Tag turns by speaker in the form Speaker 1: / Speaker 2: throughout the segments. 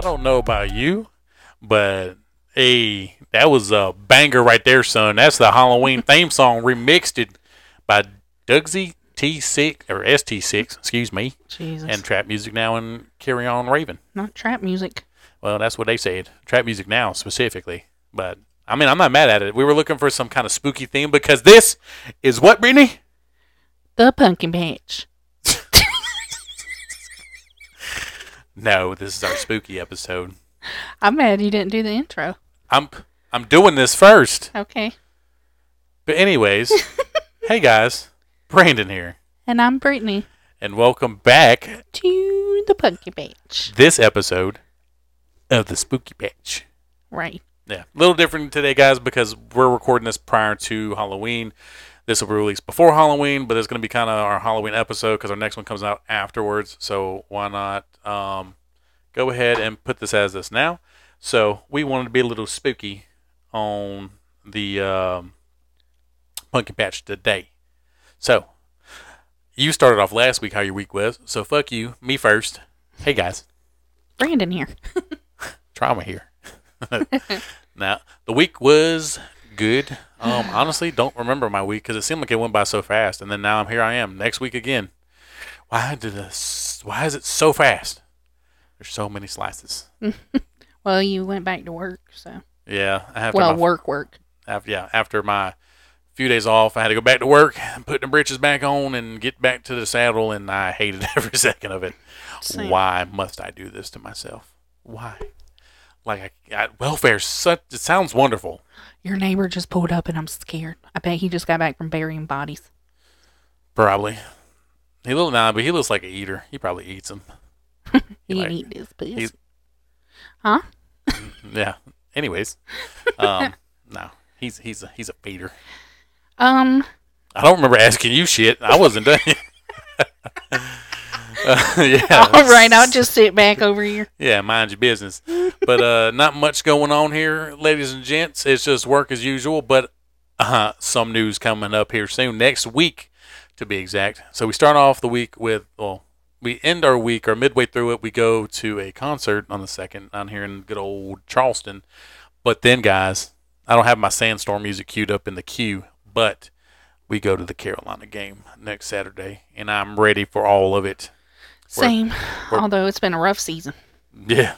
Speaker 1: I don't know about you, but hey, that was a banger right there, son. That's the Halloween theme song remixed it by Dougsy T6 or ST6, excuse me,
Speaker 2: Jesus.
Speaker 1: and Trap Music Now and Carry On Raven.
Speaker 2: Not trap music.
Speaker 1: Well, that's what they said. Trap Music Now specifically. But I mean, I'm not mad at it. We were looking for some kind of spooky theme because this is what, Brittany?
Speaker 2: The Punkin Patch.
Speaker 1: No, this is our spooky episode.
Speaker 2: I'm mad you didn't do the intro.
Speaker 1: I'm I'm doing this first.
Speaker 2: Okay.
Speaker 1: But anyways, hey guys, Brandon here,
Speaker 2: And I'm Brittany.
Speaker 1: and welcome back
Speaker 2: To the Punkin Patch.
Speaker 1: this episode of the Spooky Patch.
Speaker 2: Right.
Speaker 1: Yeah, a little different today, guys, because we're recording this prior to Halloween. This will be released before Halloween, but it's going to be kind of our Halloween episode because our next one comes out afterwards. So why not um, go ahead and put this as this now? So we wanted to be a little spooky on the um, Punkin Patch today. So you started off last week how your week was. So fuck you, me first. Hey guys,
Speaker 2: Brandon here.
Speaker 1: trauma here. now the week was good. Um, honestly, don't remember my week because it seemed like it went by so fast, and then now I'm here. I am next week again. Why did this? Why is it so fast? There's so many slices.
Speaker 2: Well, you went back to work, so.
Speaker 1: Yeah, I have.
Speaker 2: Well,
Speaker 1: my,
Speaker 2: work, work.
Speaker 1: After, yeah, after my few days off, I had to go back to work, put the britches back on, and get back to the saddle, and I hated every second of it.
Speaker 2: Same.
Speaker 1: Why must I do this to myself? Why? Like, I, I, welfare's such. It sounds wonderful.
Speaker 2: Your neighbor just pulled up and I'm scared. I bet he just got back from burying bodies.
Speaker 1: Probably. He look nah, but he looks like a eater. He probably eats them.
Speaker 2: He
Speaker 1: like-
Speaker 2: didn't eat this
Speaker 1: he's-
Speaker 2: Huh?
Speaker 1: Yeah. Anyways, um, no, he's he's a, he's a feeder.
Speaker 2: Um,
Speaker 1: I don't remember asking you shit. I wasn't done. Uh, yeah.
Speaker 2: all right, I'll just sit back over here.
Speaker 1: Yeah, mind your business. But uh, not much going on here, ladies and gents. It's just work as usual. But uh, some news coming up here soon, next week to be exact. So we start off the week with well, we end our week or midway through it, we go to a concert on the second down here in good old Charleston. But then, guys, I don't have my sandstorm music queued up in the queue, but we go to the Carolina game next Saturday, and I'm ready for all of it.
Speaker 2: Same.
Speaker 1: we're-
Speaker 2: Although it's been a rough season.
Speaker 1: Yeah.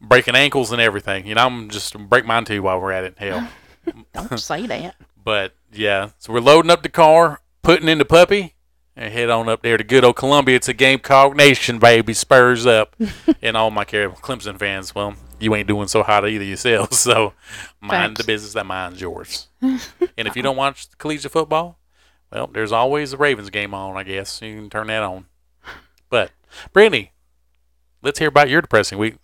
Speaker 1: Breaking ankles and everything. You know, I'm just break mine too while we're at it. Hell.
Speaker 2: Don't say that.
Speaker 1: But yeah, so we're loading up the car, putting in the puppy, and head on up there to good old Columbia. It's a Gamecock Nation, baby. Spurs up. and all my Car- Clemson fans, well, you ain't doing so hot either yourselves. So mind the business that mine's yours. and if you don't watch collegiate football, well, there's always the Ravens game on, I guess. You can turn that on. But, Brittany, let's hear about your depressing week.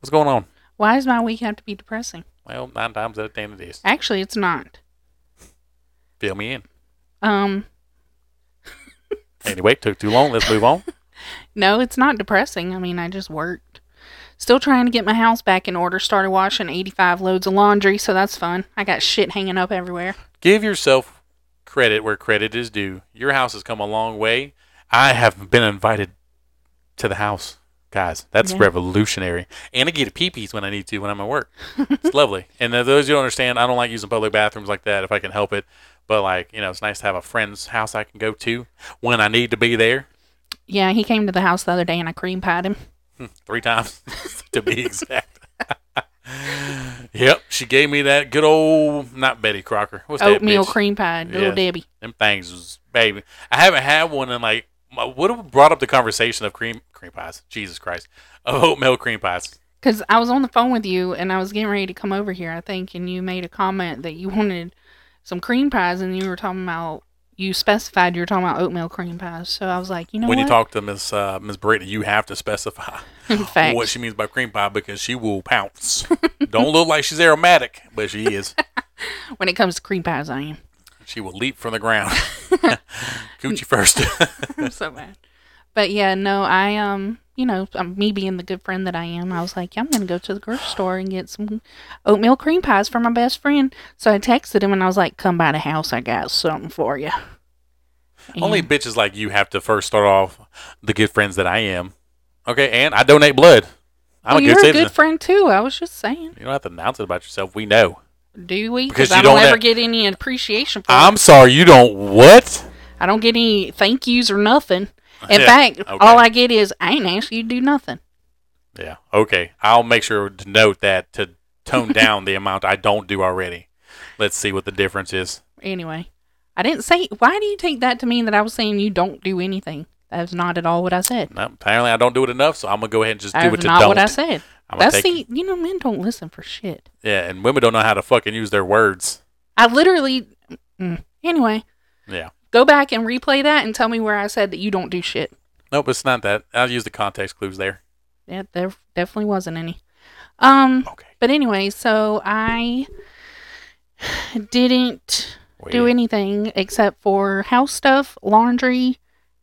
Speaker 1: What's going on?
Speaker 2: Why does my week have to be depressing?
Speaker 1: Well, nine times out of ten it is.
Speaker 2: Actually, it's not.
Speaker 1: Fill me in.
Speaker 2: Um,
Speaker 1: Anyway, took too long. Let's move on.
Speaker 2: no, it's not depressing. I mean, I just worked. Still trying to get my house back in order. Started washing 85 loads of laundry, so that's fun. I got shit hanging up everywhere.
Speaker 1: Give yourself credit where credit is due. Your house has come a long way. I have been invited to the house, guys. That's
Speaker 2: Yeah.
Speaker 1: revolutionary. And I get peepees when I need to when I'm at work. it's lovely. And those you don't understand, I don't like using public bathrooms like that if I can help it. But like, you know, it's nice to have a friend's house I can go to when I need to be there.
Speaker 2: Yeah, he came to the house the other day and I cream pied him.
Speaker 1: Hmm, three times to be exact. yep, she gave me that good old not Betty Crocker. What's that
Speaker 2: Oatmeal
Speaker 1: bitch?
Speaker 2: cream pie, little. Debbie.
Speaker 1: Them things was baby. I haven't had one in like have brought up the conversation of cream cream pies. Jesus Christ, of oatmeal cream pies.
Speaker 2: Because I was on the phone with you and I was getting ready to come over here, I think, and you made a comment that you wanted some cream pies and you were talking about, you specified you were talking about oatmeal cream pies. So I was like, you know
Speaker 1: when
Speaker 2: what?
Speaker 1: you talk to Miss uh, Miss Brittany, you have to specify what she means by cream pie because she will pounce. Don't look like she's aromatic, but she is.
Speaker 2: when it comes to cream pies, I am.
Speaker 1: She will leap from the ground. Coochie first.
Speaker 2: I'm so bad. But yeah, no, I um, you know, um, me being the good friend that I am, I was like, yeah, I'm gonna go to the grocery store and get some oatmeal cream pies for my best friend. So I texted him and I was like, come by the house, I got something for you.
Speaker 1: Only bitches like you have to first start off the good friends that I am. Okay, and I donate blood. I'm
Speaker 2: well,
Speaker 1: a
Speaker 2: you're
Speaker 1: good
Speaker 2: a
Speaker 1: citizen.
Speaker 2: good friend too. I was just saying.
Speaker 1: you don't have to announce it about yourself. We know.
Speaker 2: Do we?
Speaker 1: Because
Speaker 2: I don't,
Speaker 1: don't
Speaker 2: ever
Speaker 1: have-
Speaker 2: get any appreciation for
Speaker 1: I'm
Speaker 2: it.
Speaker 1: sorry, you don't what?
Speaker 2: I don't get any thank yous or nothing. In
Speaker 1: Yeah,
Speaker 2: fact,
Speaker 1: okay.
Speaker 2: all I get is I ain't asked you to do nothing.
Speaker 1: Yeah. Okay. I'll make sure to note that to tone down the amount I don't do already. Let's see what the difference is.
Speaker 2: Anyway, I didn't say. Why do you take that to mean that I was saying you don't do anything? That's not at all what I said.
Speaker 1: No, apparently I don't do it enough, so I'm gonna go ahead and just do what you
Speaker 2: not
Speaker 1: don't.
Speaker 2: what I said.
Speaker 1: I'm gonna
Speaker 2: That's
Speaker 1: take,
Speaker 2: the you know men don't listen for shit.
Speaker 1: yeah, and women don't know how to fucking use their words.
Speaker 2: I literally. Mm. Anyway,
Speaker 1: Yeah.
Speaker 2: go back and replay that and tell me where I said that you don't do shit.
Speaker 1: Nope, it's not that. I'll use the context clues there.
Speaker 2: Yeah, there definitely wasn't any. Um,
Speaker 1: Okay.
Speaker 2: but anyway, so I didn't do
Speaker 1: Wait.
Speaker 2: anything except for house stuff, laundry,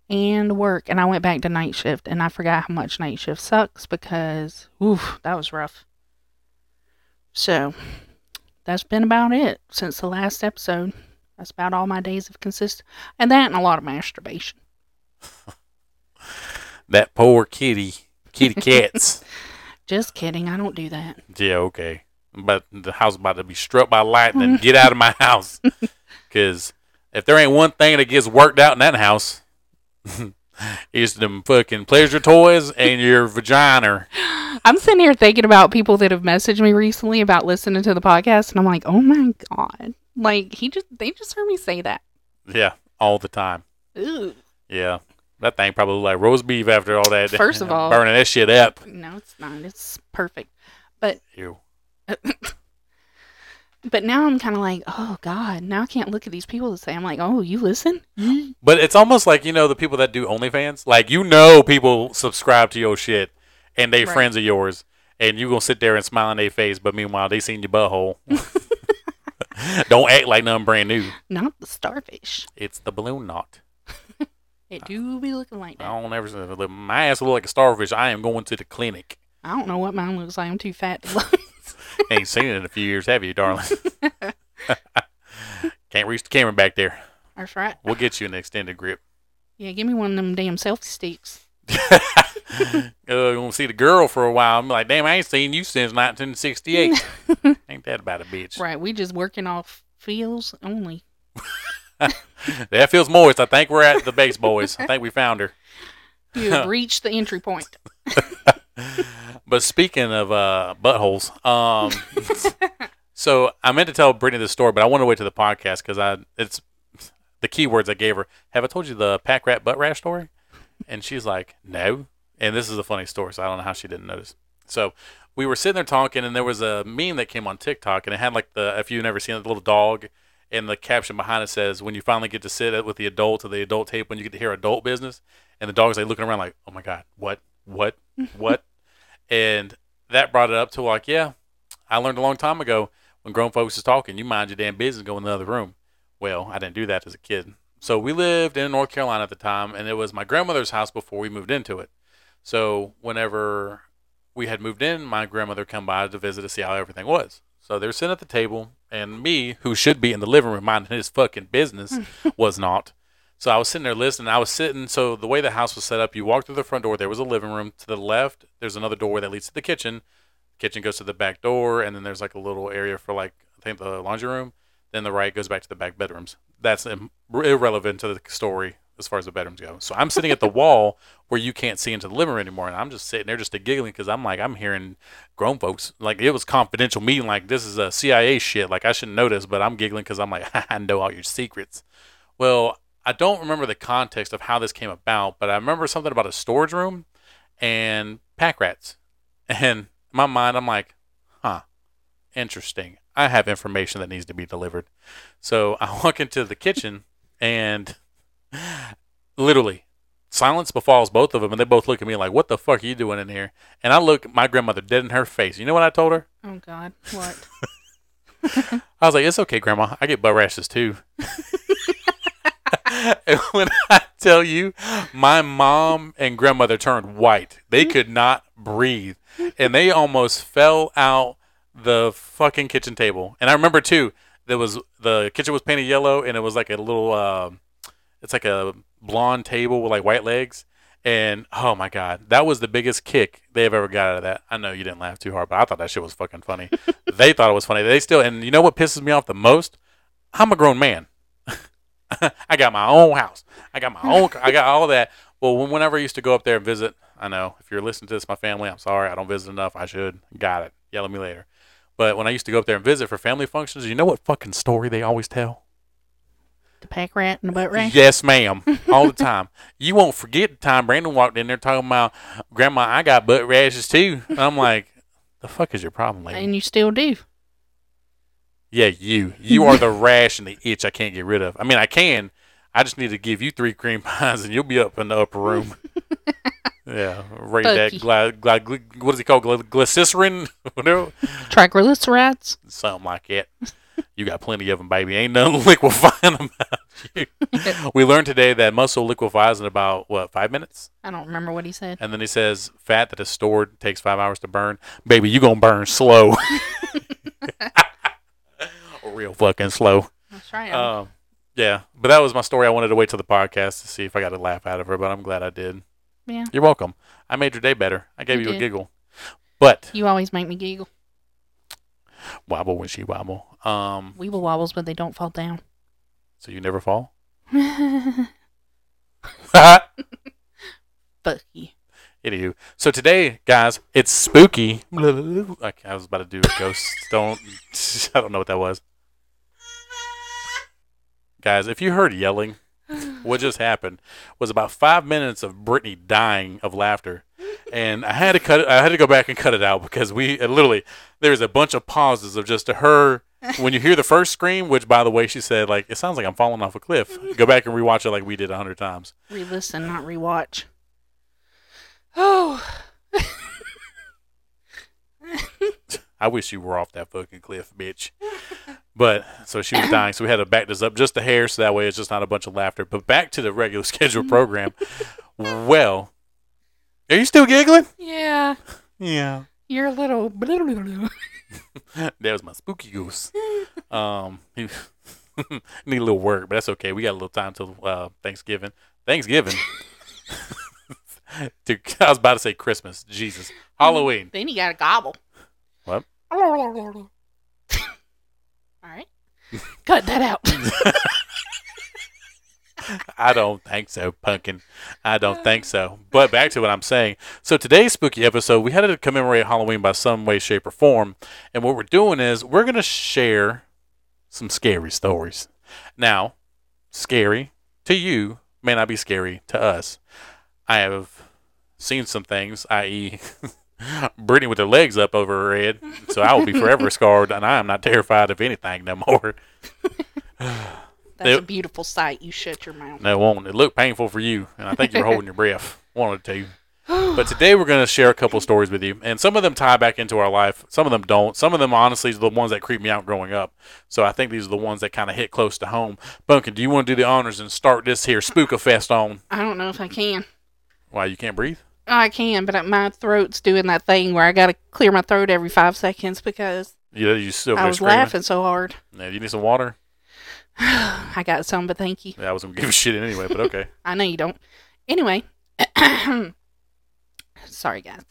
Speaker 2: and work. And I went back to night shift, and I forgot how much night shift sucks because, oof, that was rough. So that's been about it since the last episode. That's about all my days of consist, and that and a lot of masturbation.
Speaker 1: That poor kitty, kitty cats.
Speaker 2: Just kidding, I don't do that.
Speaker 1: yeah, okay. But the house about to be struck by lightning. Get out of my house, because if there ain't one thing that gets worked out in that house, it's them fucking pleasure toys and your vagina.
Speaker 2: I'm sitting here thinking about people that have messaged me recently about listening to the podcast, and I'm like, oh my god, like he just they just heard me say that.
Speaker 1: Yeah, all the time.
Speaker 2: Ooh.
Speaker 1: Yeah, that thing probably like roast beef after all that.
Speaker 2: First of all-
Speaker 1: burning that shit up.
Speaker 2: No, it's not. It's perfect. But
Speaker 1: Ew.
Speaker 2: but now I'm kind of like, oh god, now I can't look at these people and say, I'm like, oh, you listen?
Speaker 1: But it's almost like you know the people that do OnlyFans. Like you know people subscribe to your shit, and they
Speaker 2: Right.
Speaker 1: friends of yours, and you gonna sit there and smile in their face. But meanwhile, they seen your butthole. Don't act like nothing brand new.
Speaker 2: Not the starfish.
Speaker 1: It's the balloon knot.
Speaker 2: It do be looking like
Speaker 1: I
Speaker 2: that.
Speaker 1: don't ever say my ass will look like a starfish. I am going to the clinic.
Speaker 2: I don't know what mine looks like. I'm too fat to look.
Speaker 1: Ain't seen it in a few years, have you, darling? Can't reach the camera back there.
Speaker 2: That's right.
Speaker 1: We'll get you an extended grip.
Speaker 2: Yeah, give me one of them damn selfie sticks.
Speaker 1: uh, gonna see the girl for a while. I'm like, damn, I ain't seen you since 1968. ain't that about a bitch?
Speaker 2: Right, we just working off feels only.
Speaker 1: That feels moist. I think we're at the base, boys. I think we found her.
Speaker 2: You have reached the entry point.
Speaker 1: But speaking of uh, buttholes, um, so I meant to tell Brittany this story, but I want to wait to the podcast because I it's the keywords I gave her. Have I told you the pack rat butt rash story? And she's like, no. And this is a funny story, so I don't know how she didn't notice. So we were sitting there talking, and there was a meme that came on TikTok, and it had like the if you've never seen it, the little dog, and the caption behind it says, "When you finally get to sit with the adult or the adult tape, when you get to hear adult business," and the dog's like looking around like, "Oh my god, what, what, what?" and that brought it up to like, yeah, I learned a long time ago when grown folks is talking, you mind your damn business, go in the other room. Well, I didn't do that as a kid. So we lived in North Carolina at the time, and it was my grandmother's house before we moved into it. So whenever we had moved in, my grandmother come by to visit to see how everything was. So they're sitting at the table, and me, who should be in the living room minding his fucking business, was not. So I was sitting there listening. I was sitting. So the way the house was set up, you walk through the front door. There was a living room. To the left, there's another door that leads to the kitchen. The Kitchen goes to the back door, and then there's like a little area for like I think the laundry room. Then the right goes back to the back bedrooms. That's irrelevant to the story as far as the bedrooms go. So I'm sitting at the wall where you can't see into the living room anymore, and I'm just sitting there just a giggling because I'm like I'm hearing grown folks like it was confidential meeting like this is a CIA shit like I shouldn't know this, but I'm giggling because I'm like I know all your secrets. Well, I don't remember the context of how this came about, but I remember something about a storage room and pack rats. And in my mind, I'm like, huh, interesting. I have information that needs to be delivered. So I walk into the kitchen and literally silence befalls both of them. And they both look at me like, what the fuck are you doing in here? And I look my grandmother dead in her face. You know what I told her?
Speaker 2: Oh God, what?
Speaker 1: I was like, it's okay, Grandma. I get butt rashes too. and when I tell you, my mom and grandmother turned white. They could not breathe. And they almost fell out the fucking kitchen table. And I remember too, there was the kitchen was painted yellow and it was like a little um it's like a blonde table with like white legs. And oh my god, that was the biggest kick they've ever got out of that. I know you didn't laugh too hard, but I thought that shit was fucking funny. they thought it was funny. They still, and you know what pisses me off the most? I'm a grown man. I got my own house. I got my own. I got all that. Well, whenever I used to go up there and visit, I know if you're listening to this, my family, I'm sorry, I don't visit enough. I should. Got it. Yell at me later. But when I used to go up there and visit for family functions, you know what fucking story they always tell?
Speaker 2: The pack rat and the butt rat.
Speaker 1: Yes, ma'am. All the time. You won't forget the time Brandon walked in there talking about, Grandma, I got butt rashes too. And I'm like, the fuck is your problem, lady?
Speaker 2: And you still do.
Speaker 1: Yeah, you. You are the rash and the itch I can't get rid of. I mean, I can. I just need to give you three cream pies and you'll be up in the upper room. yeah, rate that. Gly, gly, gly, what is it called? Gly, glycerin? Whatever.
Speaker 2: Triglycerides.
Speaker 1: Something like that. You got plenty of them, baby. Ain't nothing liquefying about you. we learned today that muscle liquefies in about, what, five minutes?
Speaker 2: I don't remember what he said.
Speaker 1: And then he says fat that is stored takes five hours to burn. Baby, you gonna burn slow. Real fucking slow.
Speaker 2: That's right.
Speaker 1: Um, yeah, but that was my story. I wanted to wait till the podcast to see if I got a laugh out of her, but I'm glad I did.
Speaker 2: yeah.
Speaker 1: You're welcome. I made your day better. I gave
Speaker 2: You
Speaker 1: you, a giggle. But
Speaker 2: You always make me giggle.
Speaker 1: wobble when she wobble. Um,
Speaker 2: Weeble wobbles, but they don't fall down.
Speaker 1: so you never fall.
Speaker 2: Fuck you.
Speaker 1: Anywho, so today, guys, it's spooky. I was about to do a ghost. don't I don't know what that was. Guys, if you heard yelling, what just happened was about five minutes of Brittany dying of laughter, and I had to cut it. I had to go back and cut it out because we uh, literally there's a bunch of pauses of just her when you hear the first scream. Which, by the way, she said like it sounds like I'm falling off a cliff. Go back and rewatch it like we did a hundred times.
Speaker 2: Re-listen, not rewatch. Oh,
Speaker 1: I wish you were off that fucking cliff, bitch. But so she was dying, so we had to back this up just a hair, so that way it's just not a bunch of laughter. But back to the regular scheduled program. well, are you still giggling?
Speaker 2: yeah.
Speaker 1: Yeah,
Speaker 2: You're a little.
Speaker 1: that was my spooky goose. Um, need a little work, but that's okay. We got a little time till uh, Thanksgiving. Thanksgiving. Dude, I was about to say Christmas. Jesus, Halloween.
Speaker 2: Then you got to gobble.
Speaker 1: What?
Speaker 2: All right. Cut that out.
Speaker 1: I don't think so, pumpkin. I don't think so. But back to what I'm saying. So today's spooky episode, we had to commemorate Halloween by some way, shape, or form. And what we're doing is we're gonna share some scary stories. Now, scary to you may not be scary to us. I have seen some things, i.e., Brittany with her legs up over her head, so I will be forever scarred, and I am not terrified of anything no more.
Speaker 2: That's
Speaker 1: They-
Speaker 2: a beautiful sight. You shut your mouth.
Speaker 1: No, it won't. It looked painful for you, and I think you were holding your breath. Wanted to. But today we're going to share a couple stories with you, and some of them tie back into our life. Some of them don't. Some of them, honestly, are the ones that creep me out growing up. So I think these are the ones that kind of hit close to home. Punkin, do you want to do the honors and start this here spookafest on?
Speaker 2: I don't know if I can.
Speaker 1: Why you can't breathe?
Speaker 2: Oh, I can, but uh, my throat's doing that thing where I got to clear my throat every five seconds because
Speaker 1: You you still
Speaker 2: I was
Speaker 1: screaming?
Speaker 2: laughing so hard.
Speaker 1: Yeah, you need some water.
Speaker 2: I got some, but thank you.
Speaker 1: Yeah, I was gonna give a shit anyway, but okay.
Speaker 2: I know you don't. Anyway, sorry guys.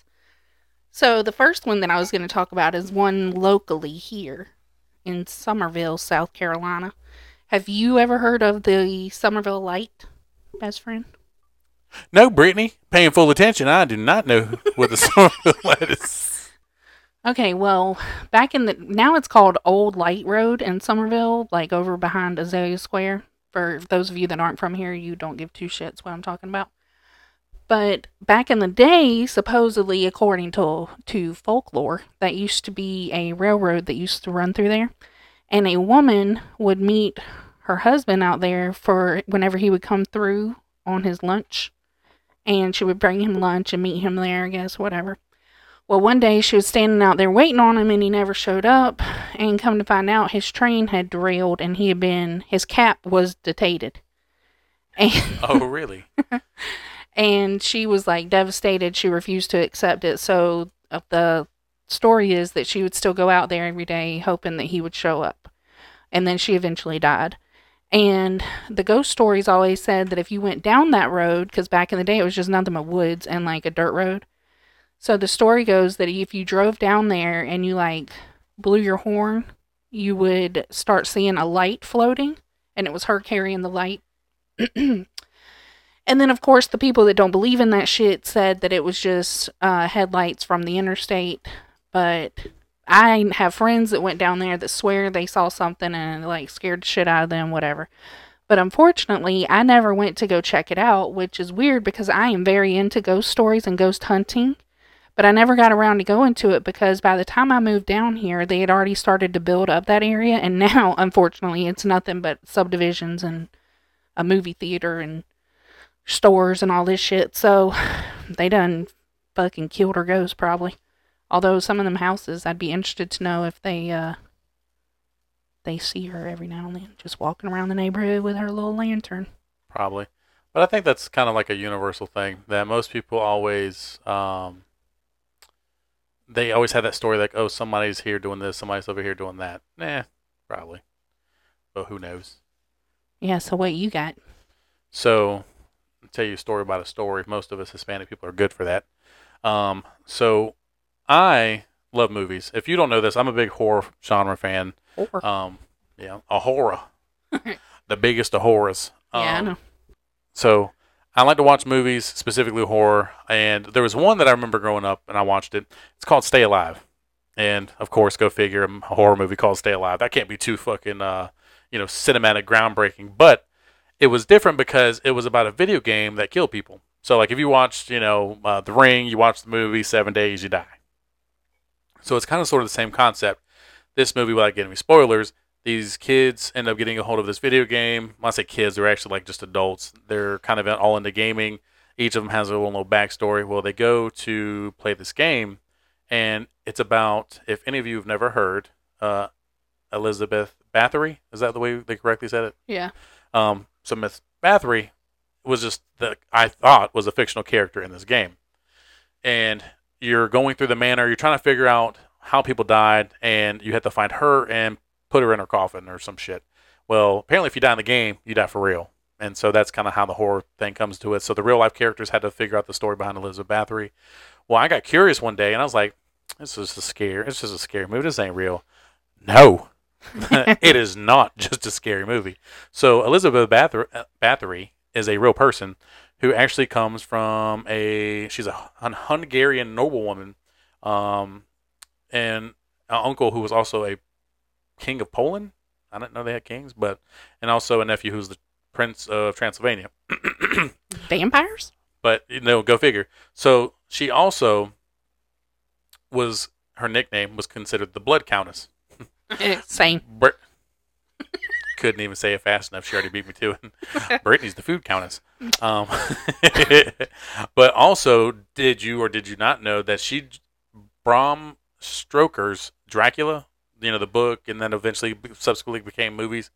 Speaker 2: So the first one that I was going to talk about is one locally here in Summerville, South Carolina. Have you ever heard of the Summerville Light, best friend?
Speaker 1: No, Brittany, paying full attention. I do not know what the song is.
Speaker 2: Okay, well, back in the now it's called Old Light Road in Summerville, like over behind Azalea Square. For those of you that aren't from here, you don't give two shits what I'm talking about. But back in the day, supposedly, according to to folklore, that used to be a railroad that used to run through there, and a woman would meet her husband out there for whenever he would come through on his lunch, and she would bring him lunch and meet him there, I guess, whatever. Well, one day she was standing out there waiting on him and he never showed up. And come to find out, his train had derailed and he had been, his cap was detated. And,
Speaker 1: Oh, really?
Speaker 2: and she was like devastated. She refused to accept it. So uh, the story is that she would still go out there every day hoping that he would show up. And then she eventually died. And the ghost stories always said that if you went down that road, because back in the day it was just nothing but woods and like a dirt road. So the story goes that if you drove down there and you like blew your horn, you would start seeing a light floating, and it was her carrying the light. and then, of course, the people that don't believe in that shit said that it was just uh, headlights from the interstate. But I have friends that went down there that swear they saw something and like scared shit out of them, whatever. But unfortunately, I never went to go check it out, which is weird because I am very into ghost stories and ghost hunting. But I never got around to going to it because by the time I moved down here, they had already started to build up that area. And now, unfortunately, it's nothing but subdivisions and a movie theater and stores and all this shit. So they done fucking killed her ghost probably. Although some of them houses, I'd be interested to know if they uh they see her every now and then, just walking around the neighborhood with her little lantern.
Speaker 1: Probably. But I think that's kind of like a universal thing that most people always um, they always have that story like, oh, somebody's here doing this, somebody's over here doing that. Nah, probably. But who knows?
Speaker 2: Yeah. So what you got?
Speaker 1: So, I'll tell you a story about a story. Most of us Hispanic people are good for that. Um, so, I love movies. If you don't know this, I'm a big horror genre fan.
Speaker 2: Or
Speaker 1: Um, yeah, a horror, the biggest of horrors. Um,
Speaker 2: yeah, I know.
Speaker 1: So I like to watch movies, specifically horror. And there was one that I remember growing up, and I watched it. It's called Stay Alive. And of course, go figure, a horror movie called Stay Alive. That can't be too fucking, uh, you know, cinematic, groundbreaking. But it was different because it was about a video game that killed people. So, like, if you watched, you know, uh, The Ring, you watched the movie Seven Days, you die. So it's kind of sort of the same concept. This movie, without getting any spoilers, these kids end up getting a hold of this video game. When I say kids, they're actually like just adults. They're kind of all into gaming. Each of them has a own little backstory. Well, they go to play this game, and it's about if any of you have never heard uh, Elizabeth Bathory. Is that the way they correctly said it?
Speaker 2: Yeah.
Speaker 1: Um, so Miss Bathory was just the I thought was a fictional character in this game, and you're going through the manor. You're trying to figure out how people died, and you had to find her and put her in her coffin or some shit. Well, apparently, if you die in the game, you die for real, and so that's kind of how the horror thing comes to it. So the real life characters had to figure out the story behind Elizabeth Bathory. Well, I got curious one day, and I was like, "This is a scare. This is a scary movie. This ain't real." No, it is not just a scary movie. So Elizabeth Bathory, uh, Bathory is a real person who actually comes from a she's a Hun- Hungarian noblewoman, um, and an uncle who was also a king of Poland. I didn't know they had kings, but and also a nephew who's the prince of Transylvania.
Speaker 2: Vampires?
Speaker 1: but you know, go figure. So she also was her nickname was considered the Blood Countess.
Speaker 2: Eh, Same.
Speaker 1: Brit- couldn't even say it fast enough. She already beat me to it. Brittany's the food countess. Um, but also, did you or did you not know that she, Bram Stoker's Dracula, you know, the book, and then eventually subsequently became movies,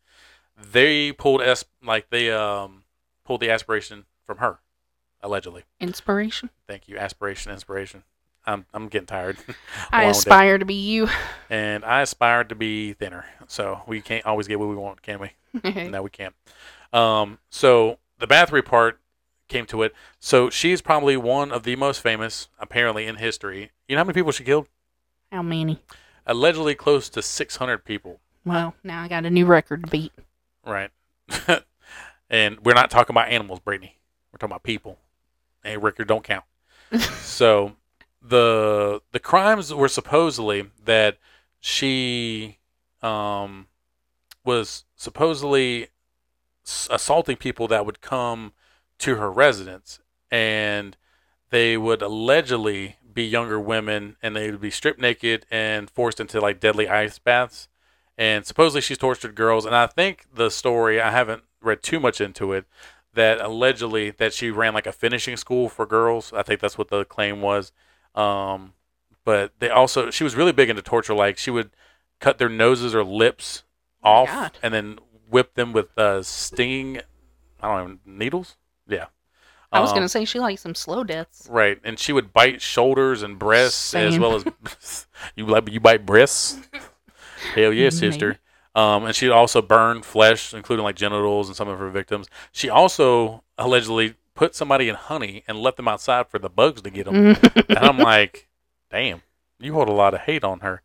Speaker 1: they pulled es- like they um pulled the aspiration from her, allegedly.
Speaker 2: Inspiration.
Speaker 1: Thank you, aspiration, inspiration. I'm I'm getting tired.
Speaker 2: I aspire to be you.
Speaker 1: and I aspire to be thinner. So we can't always get what we want, can we? no, we can't. Um, so the Bathory part came to it. So she's probably one of the most famous, apparently, in history. You know how many people she killed?
Speaker 2: How many?
Speaker 1: Allegedly close to 600 people.
Speaker 2: Well, now I got a new record to beat.
Speaker 1: Right. and we're not talking about animals, Brittany. We're talking about people. Hey, Ricker, don't count. so the the crimes were supposedly that she um, was supposedly s- assaulting people that would come to her residence, and they would allegedly be younger women, and they would be stripped naked and forced into like deadly ice baths. And supposedly she's tortured girls, and I think the story I haven't read too much into it that allegedly that she ran like a finishing school for girls. I think that's what the claim was. Um, but they also she was really big into torture. Like she would cut their noses or lips off
Speaker 2: God.
Speaker 1: and then whip them with uh, stinging. I don't know needles. Yeah.
Speaker 2: I was
Speaker 1: Um,
Speaker 2: gonna say she likes some slow deaths.
Speaker 1: Right, and she would bite shoulders and breasts as well as you like you bite breasts. Hell yeah, sister. Um, and she also burned flesh, including like genitals and some of her victims. She also allegedly put somebody in honey and left them outside for the bugs to get them. and I'm like, damn, you hold a lot of hate on her.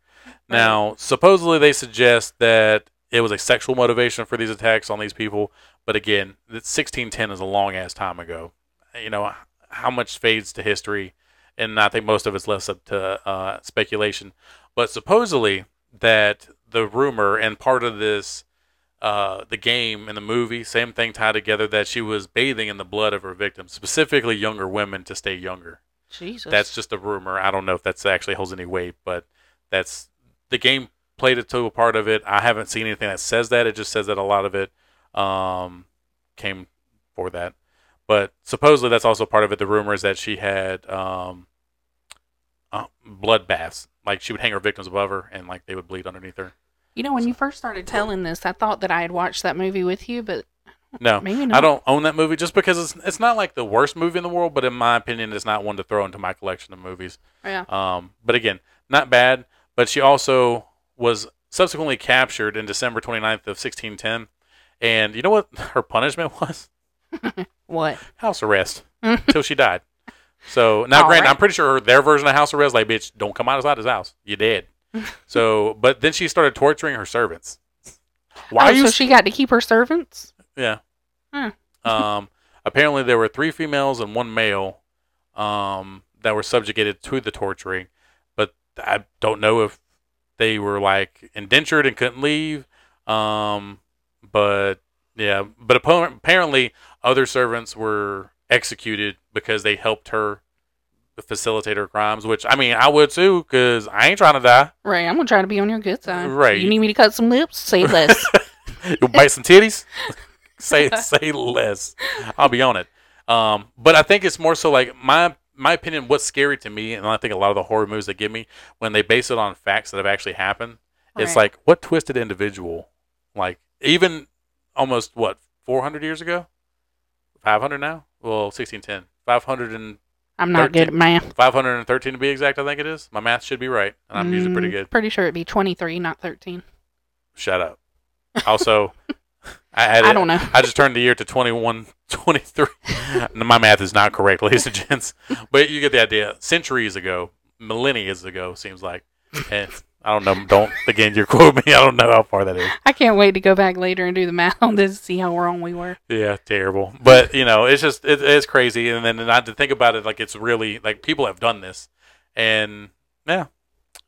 Speaker 1: Now, supposedly they suggest that it was a sexual motivation for these attacks on these people, but again, 1610 is a long ass time ago. You know how much fades to history, and I think most of it's less up to uh, speculation. But supposedly that the rumor and part of this, uh, the game and the movie, same thing tied together that she was bathing in the blood of her victims, specifically younger women to stay younger.
Speaker 2: Jesus.
Speaker 1: That's just a rumor. I don't know if that's actually holds any weight, but that's the game played it to a part of it. I haven't seen anything that says that. It just says that a lot of it um, came for that. But supposedly that's also part of it. The rumor is that she had um, uh, blood baths. Like she would hang her victims above her, and like they would bleed underneath her.
Speaker 2: You know, when you first started telling this, I thought that I had watched that movie with you, but
Speaker 1: No,
Speaker 2: maybe not.
Speaker 1: I don't own that movie just because it's it's not like the worst movie in the world, but in my opinion, it's not one to throw into my collection of movies.
Speaker 2: Yeah.
Speaker 1: Um, but again, not bad. But she also was subsequently captured in December 29th of 1610. And you know what her punishment was?
Speaker 2: What?
Speaker 1: House arrest until she died. So now,
Speaker 2: All
Speaker 1: granted,
Speaker 2: right.
Speaker 1: I'm pretty sure their version of house arrest, like, bitch, don't come outside his house. You dead. so, but then she started torturing her servants. Why
Speaker 2: oh,
Speaker 1: you
Speaker 2: so she got to keep her servants?
Speaker 1: yeah.
Speaker 2: Hmm.
Speaker 1: um, apparently, there were three females and one male um, that were subjugated to the torturing, but I don't know if they were like indentured and couldn't leave. Um, but yeah, but apparently, other servants were executed because they helped her facilitate her crimes. Which I mean, I would too, because I ain't trying to die.
Speaker 2: Right. I'm gonna try to be on your good side.
Speaker 1: Right.
Speaker 2: You need me to cut some lips? Say less.
Speaker 1: You'll bite some titties. say say less. I'll be on it. Um, but I think it's more so like my my opinion. What's scary to me, and I think a lot of the horror movies that give me when they base it on facts that have actually happened, it's like what twisted individual, like even almost what 400 years ago, 500 now. Well, 1610, 500 and
Speaker 2: I'm not good at math.
Speaker 1: 513 to be exact. I think it is. My math should be right, and I'm usually pretty
Speaker 2: Mm,
Speaker 1: good.
Speaker 2: Pretty sure it'd be 23, not 13.
Speaker 1: Shut up. Also, I had
Speaker 2: I don't know.
Speaker 1: I just turned the year to 21, 23. My math is not correct, ladies and gents. But you get the idea. Centuries ago, millennia ago, seems like. And I don't know. Don't, again, you quote me. I don't know how far that is.
Speaker 2: I can't wait to go back later and do the math on this see how wrong we were.
Speaker 1: Yeah, terrible. But, you know, it's just, it, it's crazy. And then not to think about it, like, it's really, like, people have done this. And, yeah.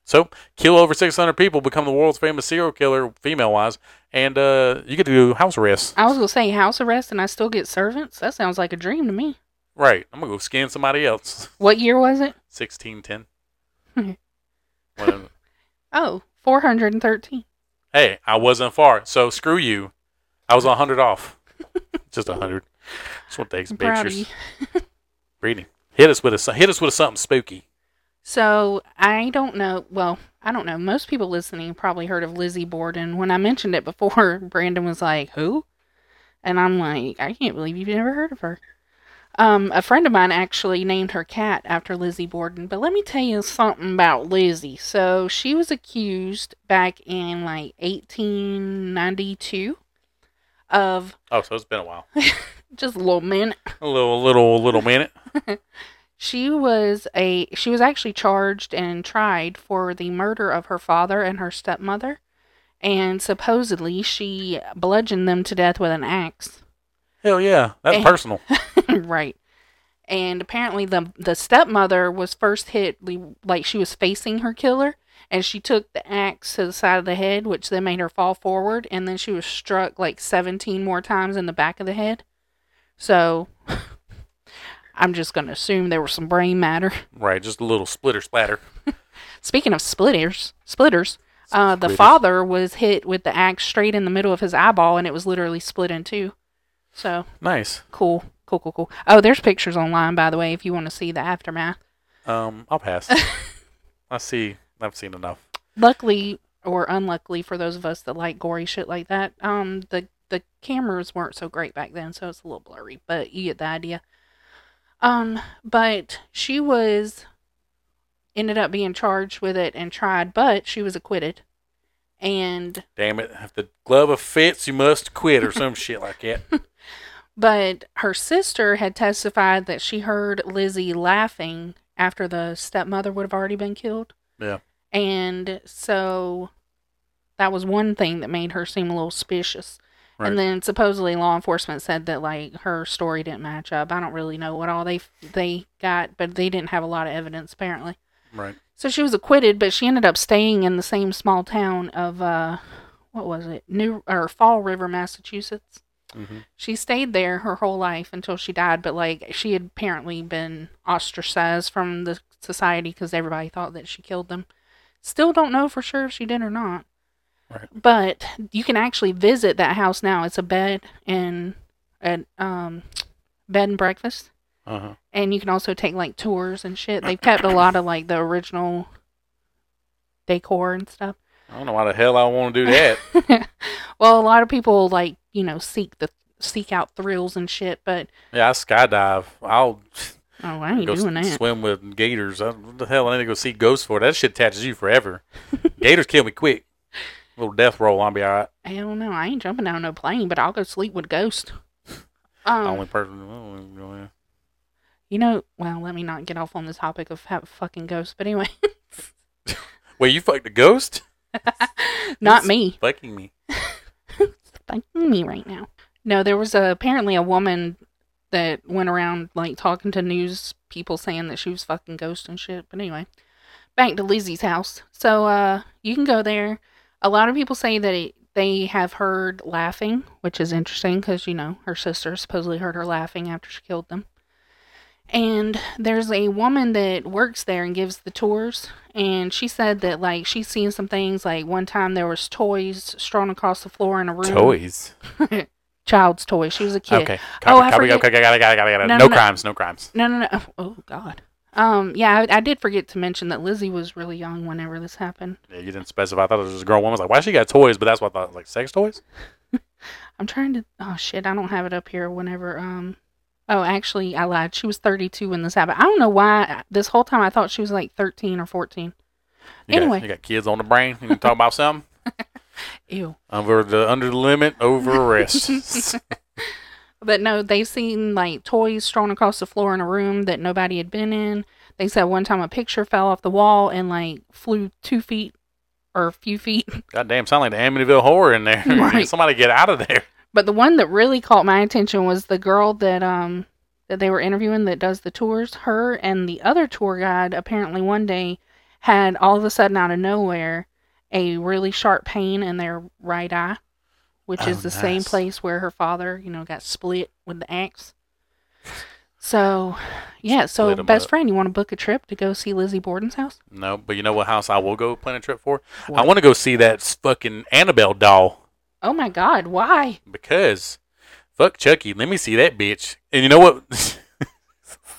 Speaker 1: So, kill over 600 people, become the world's famous serial killer, female wise. And uh, you get to do house arrest.
Speaker 2: I was gonna say house arrest and I still get servants. That sounds like a dream to me.
Speaker 1: Right. I'm going to go scan somebody else.
Speaker 2: What year was it?
Speaker 1: 1610.
Speaker 2: Oh, 413.
Speaker 1: Hey, I wasn't far, so screw you. I was a hundred off. Just a hundred. That's what to take some
Speaker 2: I'm proud of
Speaker 1: pictures.
Speaker 2: you.
Speaker 1: Breeding. Hit us with a hit us with something spooky.
Speaker 2: So I don't know. Well, I don't know. Most people listening probably heard of Lizzie Borden. When I mentioned it before, Brandon was like, "Who?" And I'm like, "I can't believe you've never heard of her." Um, a friend of mine actually named her cat after Lizzie Borden. But let me tell you something about Lizzie. So she was accused back in like 1892 of
Speaker 1: Oh, so it's been a while.
Speaker 2: just a little minute.
Speaker 1: A little, little, little minute.
Speaker 2: She was a she was actually charged and tried for the murder of her father and her stepmother, and supposedly she bludgeoned them to death with an axe.
Speaker 1: Hell yeah, that's
Speaker 2: Eh.
Speaker 1: personal.
Speaker 2: right. And apparently the the stepmother was first hit like she was facing her killer and she took the axe to the side of the head which then made her fall forward and then she was struck like 17 more times in the back of the head. So I'm just going to assume there was some brain matter.
Speaker 1: Right, just a little splitter splatter.
Speaker 2: Speaking of splitters, splitters, uh, the
Speaker 1: Splitters.
Speaker 2: father was hit with the axe straight in the middle of his eyeball, and it was literally split in two. So
Speaker 1: Nice.
Speaker 2: cool, cool, cool, cool. Oh, there's pictures online, by the way, if you want to see the aftermath.
Speaker 1: Um, I'll pass. I see. I've seen enough.
Speaker 2: Luckily or unluckily for those of us that like gory shit like that, um, the the cameras weren't so great back then, so it's a little blurry, but you get the idea. Um, but she was ended up being charged with it and tried, but she was acquitted. And
Speaker 1: Damn it! If the glove fits, you must quit, or some shit like that.
Speaker 2: but her sister had testified that she heard Lizzie laughing after the stepmother would have already been killed.
Speaker 1: Yeah.
Speaker 2: And so that was one thing that made her seem a little suspicious.
Speaker 1: Right.
Speaker 2: And then supposedly law enforcement said that like her story didn't match up. I don't really know what all they they got, but they didn't have a lot of evidence apparently.
Speaker 1: Right.
Speaker 2: So she was acquitted, but she ended up staying in the same small town of uh what was it? New or Fall River, Massachusetts.
Speaker 1: Hmm
Speaker 2: She stayed there her whole life until she died, but like she had apparently been ostracized from the society because everybody thought that she killed them. Still don't know for sure if she did or not.
Speaker 1: Right.
Speaker 2: But you can actually visit that house now. It's a bed and a um bed and breakfast.
Speaker 1: Uh huh.
Speaker 2: And you can also take like tours and shit. They've kept a lot of like the original decor and stuff.
Speaker 1: I don't know why the hell I want to do that.
Speaker 2: well, a lot of people like, you know, seek the seek out thrills and shit, but
Speaker 1: yeah, I skydive. I'll
Speaker 2: oh, I ain't
Speaker 1: go
Speaker 2: doing
Speaker 1: s-
Speaker 2: that.
Speaker 1: swim with gators. I, what the hell? I need to go see ghosts for that shit. Attaches you forever. gators kill me quick. little death roll. I'll be all right.
Speaker 2: I don't know. I ain't jumping down no plane, but I'll go sleep with a ghost. Um,
Speaker 1: Only person. oh, yeah.
Speaker 2: you know, well, let me not get off on the topic of ha- fucking ghosts, but anyway,
Speaker 1: Wait, you fucked a ghost?
Speaker 2: not
Speaker 1: Who's
Speaker 2: me.
Speaker 1: Fucking me.
Speaker 2: Fucking me right now. No, there was a, apparently a woman that went around like talking to news people saying that she was fucking ghost and shit. But anyway, back to Lizzie's house. So uh, you can go there. A lot of people say that it, they have heard laughing, which is interesting because you know her sister supposedly heard her laughing after she killed them. And there's a woman that works there and gives the tours, and she said that like she's seen some things. Like one time there was toys strewn across the floor in a room.
Speaker 1: Toys.
Speaker 2: Child's toy. She was a kid.
Speaker 1: Okay.
Speaker 2: Oh, I
Speaker 1: copy,
Speaker 2: forget-
Speaker 1: okay, got it, got it, got it, got it.
Speaker 2: No,
Speaker 1: No,
Speaker 2: no, no.
Speaker 1: crimes, no crimes.
Speaker 2: No, no, no. Oh God. Um. Yeah, I, I did forget to mention that Lizzie was really young whenever this happened.
Speaker 1: Yeah, you didn't specify. I thought it was just a grown woman. I was like, why she got toys? But that's what I thought. Like sex toys?
Speaker 2: I'm trying to. Oh shit! I don't have it up here. Whenever um. Oh, actually, I lied. She was 32 when this happened. I don't know why. This whole time I thought she was like 13 or 14.
Speaker 1: You
Speaker 2: Anyway.
Speaker 1: got, you got kids on the brain. You can talk about something
Speaker 2: Ew.
Speaker 1: under the under the limit, over arrest.
Speaker 2: But no, they've seen like toys strewn across the floor in a room that nobody had been in. They said one time a picture fell off the wall and like flew two feet or a few feet
Speaker 1: Goddamn, sound like the Amityville horror in there.
Speaker 2: Right.
Speaker 1: Somebody get out of there.
Speaker 2: But the one that really caught my attention was the girl that um that they were interviewing that does the tours. Her and the other tour guide apparently one day had all of a sudden out of nowhere a really sharp pain in their right eye, which
Speaker 1: Oh,
Speaker 2: is the same place where her father, you know, got split with the axe. So, yeah. So, best
Speaker 1: up.
Speaker 2: friend, you want to book a trip to go see Lizzie Borden's house?
Speaker 1: No, but you know what house I will go plan a trip for? I want to go see that fucking Annabelle doll
Speaker 2: Oh my God! Why?
Speaker 1: because fuck Chucky. Let me see that bitch. And you know what?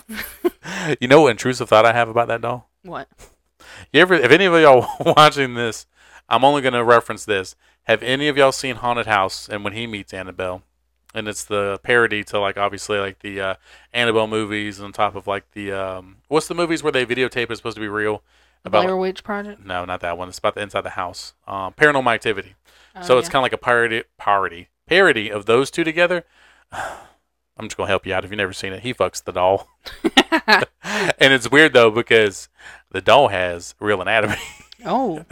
Speaker 1: you know what intrusive thought I have about that doll?
Speaker 2: What?
Speaker 1: You ever, if any of y'all watching this, I'm only going to reference this. Have any of y'all seen Haunted House and when he meets Annabelle? And it's the parody to like obviously like the uh, Annabelle movies on top of like the um, what's the movies where they videotape is supposed to be real about
Speaker 2: Blair Witch Project.
Speaker 1: no not that one it's about the inside the house um, Paranormal Activity
Speaker 2: Oh,
Speaker 1: so it's kind of like a parody parody parody of those two together. I'm just gonna help you out if you've never seen it. He fucks the doll, and it's weird though because the doll has real anatomy.
Speaker 2: oh.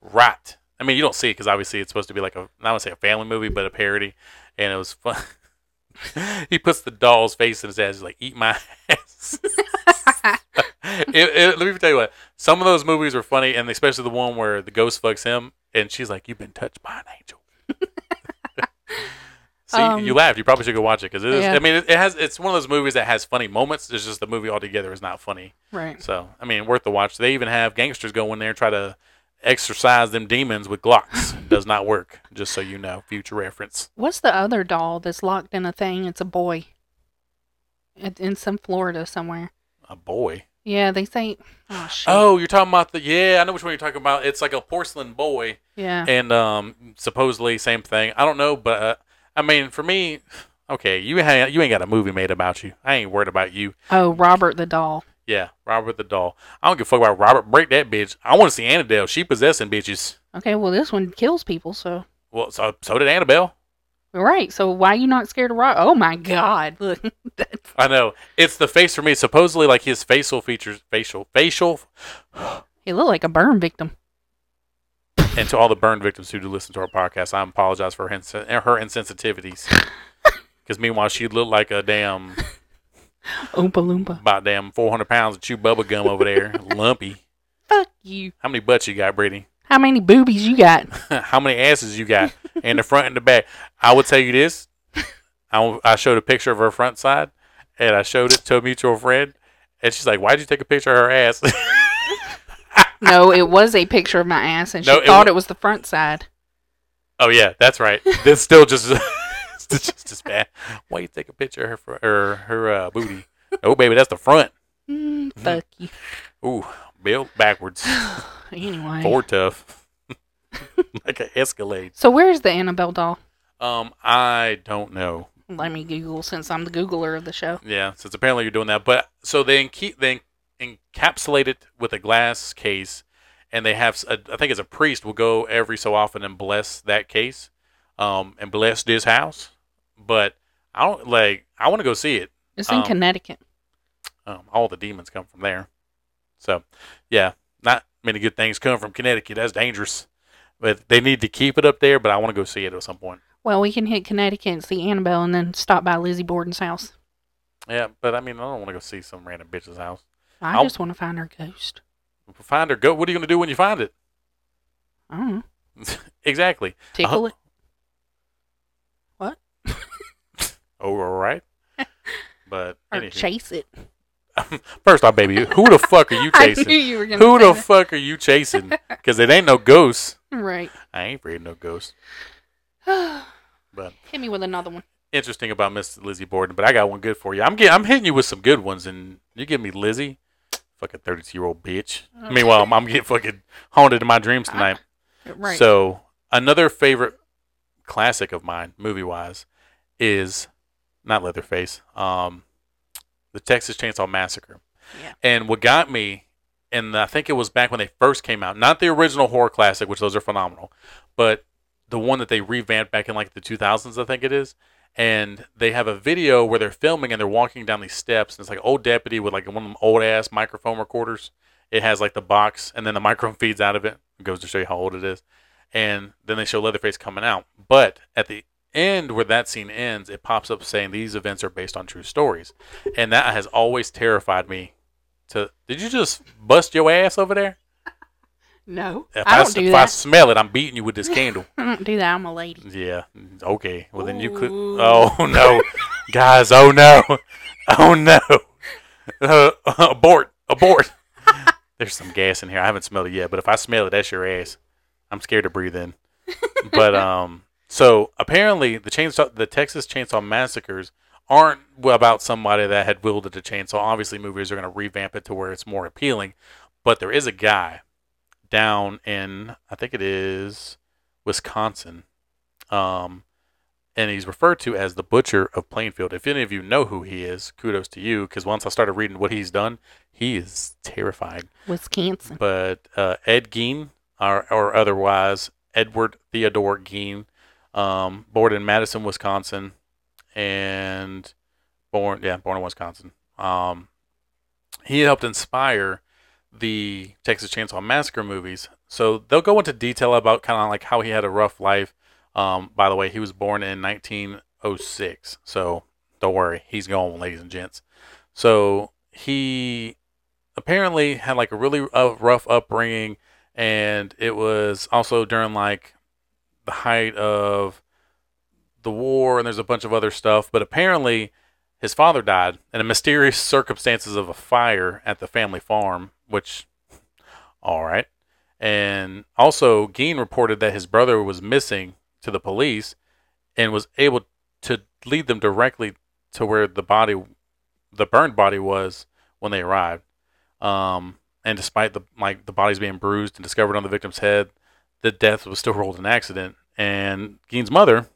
Speaker 1: right. I mean, you don't see it because obviously it's supposed to be like a not want to say a family movie, but a parody, and it was fun. he puts the doll's face in his ass. He's like, "Eat my ass." it, it, let me tell you what. Some of those movies are funny, and especially the one where the ghost fucks him, and she's like, "You've been touched by an angel." See,
Speaker 2: Um,
Speaker 1: you laughed. You probably should go watch it because it is.
Speaker 2: Yeah.
Speaker 1: I mean, it, it has. It's one of those movies that has funny moments. It's just the movie altogether is not funny.
Speaker 2: Right.
Speaker 1: So, I mean, worth the watch. They even have gangsters go in there and try to exorcise them demons with Glocks. Does not work. Just so you know, future reference.
Speaker 2: What's the other doll that's locked in a thing? It's a boy. It, in some Florida somewhere.
Speaker 1: A boy.
Speaker 2: Yeah, they say. Oh shit.
Speaker 1: Oh, you're talking about the yeah. I know which one you're talking about. It's like a porcelain boy,
Speaker 2: Yeah.
Speaker 1: and um, supposedly same thing. I don't know, but uh, I mean, for me, okay, you ha- you ain't got a movie made about you. I ain't worried about you.
Speaker 2: Oh, Robert the doll.
Speaker 1: Yeah, Robert the doll. I don't give a fuck about Robert. Break that bitch. I want to see Annabelle. She possessing bitches.
Speaker 2: Okay, well this one kills people, so
Speaker 1: Well, so so did Annabelle.
Speaker 2: Right. So why are you not scared of rock? Oh my god! Look, that's
Speaker 1: I know. It's the face for me. Supposedly, like his facial features, facial, facial,
Speaker 2: he looked like a burn victim.
Speaker 1: and to all the burn victims who do listen to our podcast, I apologize for her, ins- her insensitivities. Because meanwhile, she looked like a damn,
Speaker 2: Oompa loompa.
Speaker 1: about damn 400 pounds of chew bubble gum over there, lumpy.
Speaker 2: Fuck you.
Speaker 1: How many butts you got, Brittany?
Speaker 2: How many boobies you got?
Speaker 1: How many asses you got in the front and the back? I will tell you this. I, I showed a picture of her front side, and I showed it to a mutual friend, and she's like, "Why'd you take a picture of her ass?"
Speaker 2: No, it was a picture of my ass, and she
Speaker 1: No, it
Speaker 2: thought it was the front side.
Speaker 1: oh yeah, that's right. That's still just it's just as bad. Why you take a picture of her or her uh, booty? Oh baby, that's the front.
Speaker 2: Mm, fuck you.
Speaker 1: Ooh, built backwards,
Speaker 2: Anyway.
Speaker 1: forward tough, like an Escalade.
Speaker 2: So where's the Annabelle doll?
Speaker 1: Um, I don't know.
Speaker 2: Let me Google since I'm the Googler of the show.
Speaker 1: Yeah, since apparently you're doing that, but so they keep they encapsulate it with a glass case, and they have a, I think it's a priest will go every so often and bless that case, um, and bless this house. But I don't like. I want to go see it.
Speaker 2: It's in
Speaker 1: Um,
Speaker 2: Connecticut.
Speaker 1: Um, all the demons come from there, so yeah, not many good things come from Connecticut. That's dangerous. But they need to keep it up there. But I want to go see it at some point.
Speaker 2: Well, we can hit Connecticut and see Annabelle, and then stop by Lizzie Borden's house.
Speaker 1: Yeah, but I mean, I don't want to go see some random bitch's house.
Speaker 2: I
Speaker 1: I'll-
Speaker 2: just want to find her ghost.
Speaker 1: Find her. Go. What are you gonna do when you find it?
Speaker 2: I don't know.
Speaker 1: exactly.
Speaker 2: Tickle
Speaker 1: Uh-huh.
Speaker 2: it. What?
Speaker 1: Oh, all right. But
Speaker 2: Or
Speaker 1: anywho.
Speaker 2: chase it.
Speaker 1: first off, baby, who the fuck are you chasing?
Speaker 2: you
Speaker 1: Who the
Speaker 2: that.
Speaker 1: fuck are you chasing? Because it ain't no ghosts.
Speaker 2: right.
Speaker 1: I ain't afraid of no ghosts. But hit
Speaker 2: me with another one.
Speaker 1: interesting about Miss Lizzie Borden. But I got one good for you. I'm getting, I'm hitting you with some good ones, and you give me Lizzie, fucking 32 year old bitch. Meanwhile, I'm, I'm getting fucking haunted in my dreams tonight.
Speaker 2: Right.
Speaker 1: So another favorite classic of mine, movie wise, is not Leatherface. Um, the Texas Chainsaw Massacre.
Speaker 2: Yeah.
Speaker 1: And what got me, and I think it was back when they first came out, not the original horror classic, which those are phenomenal, but the one that they revamped back in like the 2000s, I think it is. And they have a video where they're filming and they're walking down these steps, and it's like old deputy with like one of them old ass microphone recorders. It has like the box, and then the microphone feeds out of it. It goes to show you how old it is. And then they show Leatherface coming out. But at the end, where that scene ends, it pops up saying these events are based on true stories. And that has always terrified me. To did you just bust your ass over there?
Speaker 2: no,
Speaker 1: If
Speaker 2: I don't do
Speaker 1: if I smell it, I'm beating you with this candle.
Speaker 2: I don't do that. I'm a lady.
Speaker 1: yeah. Okay. Well, then you could.
Speaker 2: Ooh.
Speaker 1: Oh no, guys. Oh no. Oh no. Uh, abort. Abort. There's some gas in here. I haven't smelled it yet, but if I smell it, that's your ass. I'm scared to breathe in. but um, so apparently the chainsaw, the Texas Chainsaw Massacres aren't about somebody that had wielded a chainsaw. Obviously, movies are going to revamp it to where it's more appealing. But there is a guy down in, I think it is Wisconsin, um, and he's referred to as the Butcher of Plainfield. If any of you know who he is, kudos to you, because once I started reading what he's done, he is terrifying
Speaker 2: Wisconsin.
Speaker 1: but uh, Ed Gein, or, or otherwise Edward Theodore Gein, um, born in Madison, Wisconsin, and born yeah born in Wisconsin. Um, he helped inspire the Texas Chainsaw Massacre movies. So they'll go into detail about kind of like how he had a rough life. Um, by the way, he was born in 1906, so don't worry, he's gone, ladies and gents. So he apparently had like a really uh, rough upbringing, and it was also during like height of the war, and there's a bunch of other stuff. But apparently, his father died in mysterious circumstances of a fire at the family farm, which, all right. And also, Gein reported that his brother was missing to the police and was able to lead them directly to where the body, the burned body was when they arrived. Um, and despite the like the bodies being bruised and discovered on the victim's head, the death was still ruled an accident. And Gein's mother